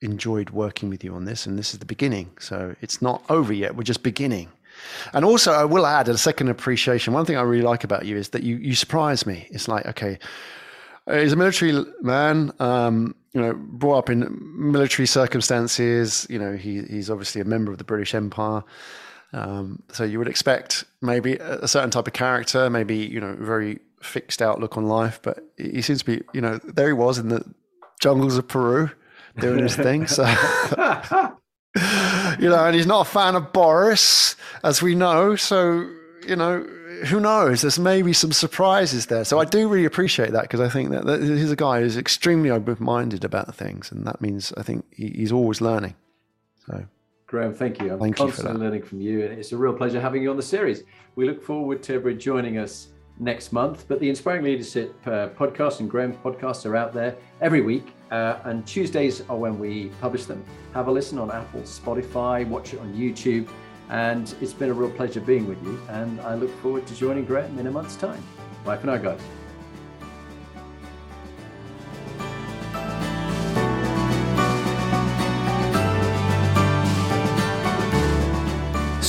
enjoyed working with you on this. And this is the beginning. So it's not over yet. We're just beginning. And also, I will add a second appreciation. One thing I really like about you is that you you surprise me. It's like, okay, he's a military man. Um, you know, brought up in military circumstances. You know, he he's obviously a member of the British Empire. Um, so you would expect maybe a certain type of character, maybe you know, very fixed outlook on life, but he seems to be, you know, there he was in the jungles of Peru doing his thing. So, you know, and he's not a fan of Boris, as we know. So, you know, who knows? There's maybe some surprises there. So I do really appreciate that because I think that, that he's a guy who's extremely open-minded about things, and that means I think he, he's always learning. So. Graham, thank you. I'm thank constantly you learning from you, and it's a real pleasure having you on the series. We look forward to everybody joining us next month. But the Inspiring Leadership uh, podcast and Graham's podcasts are out there every week. Uh, and Tuesdays are when we publish them. Have a listen on Apple, Spotify, watch it on YouTube. And it's been a real pleasure being with you. And I look forward to joining Graham in a month's time. Bye for now, guys.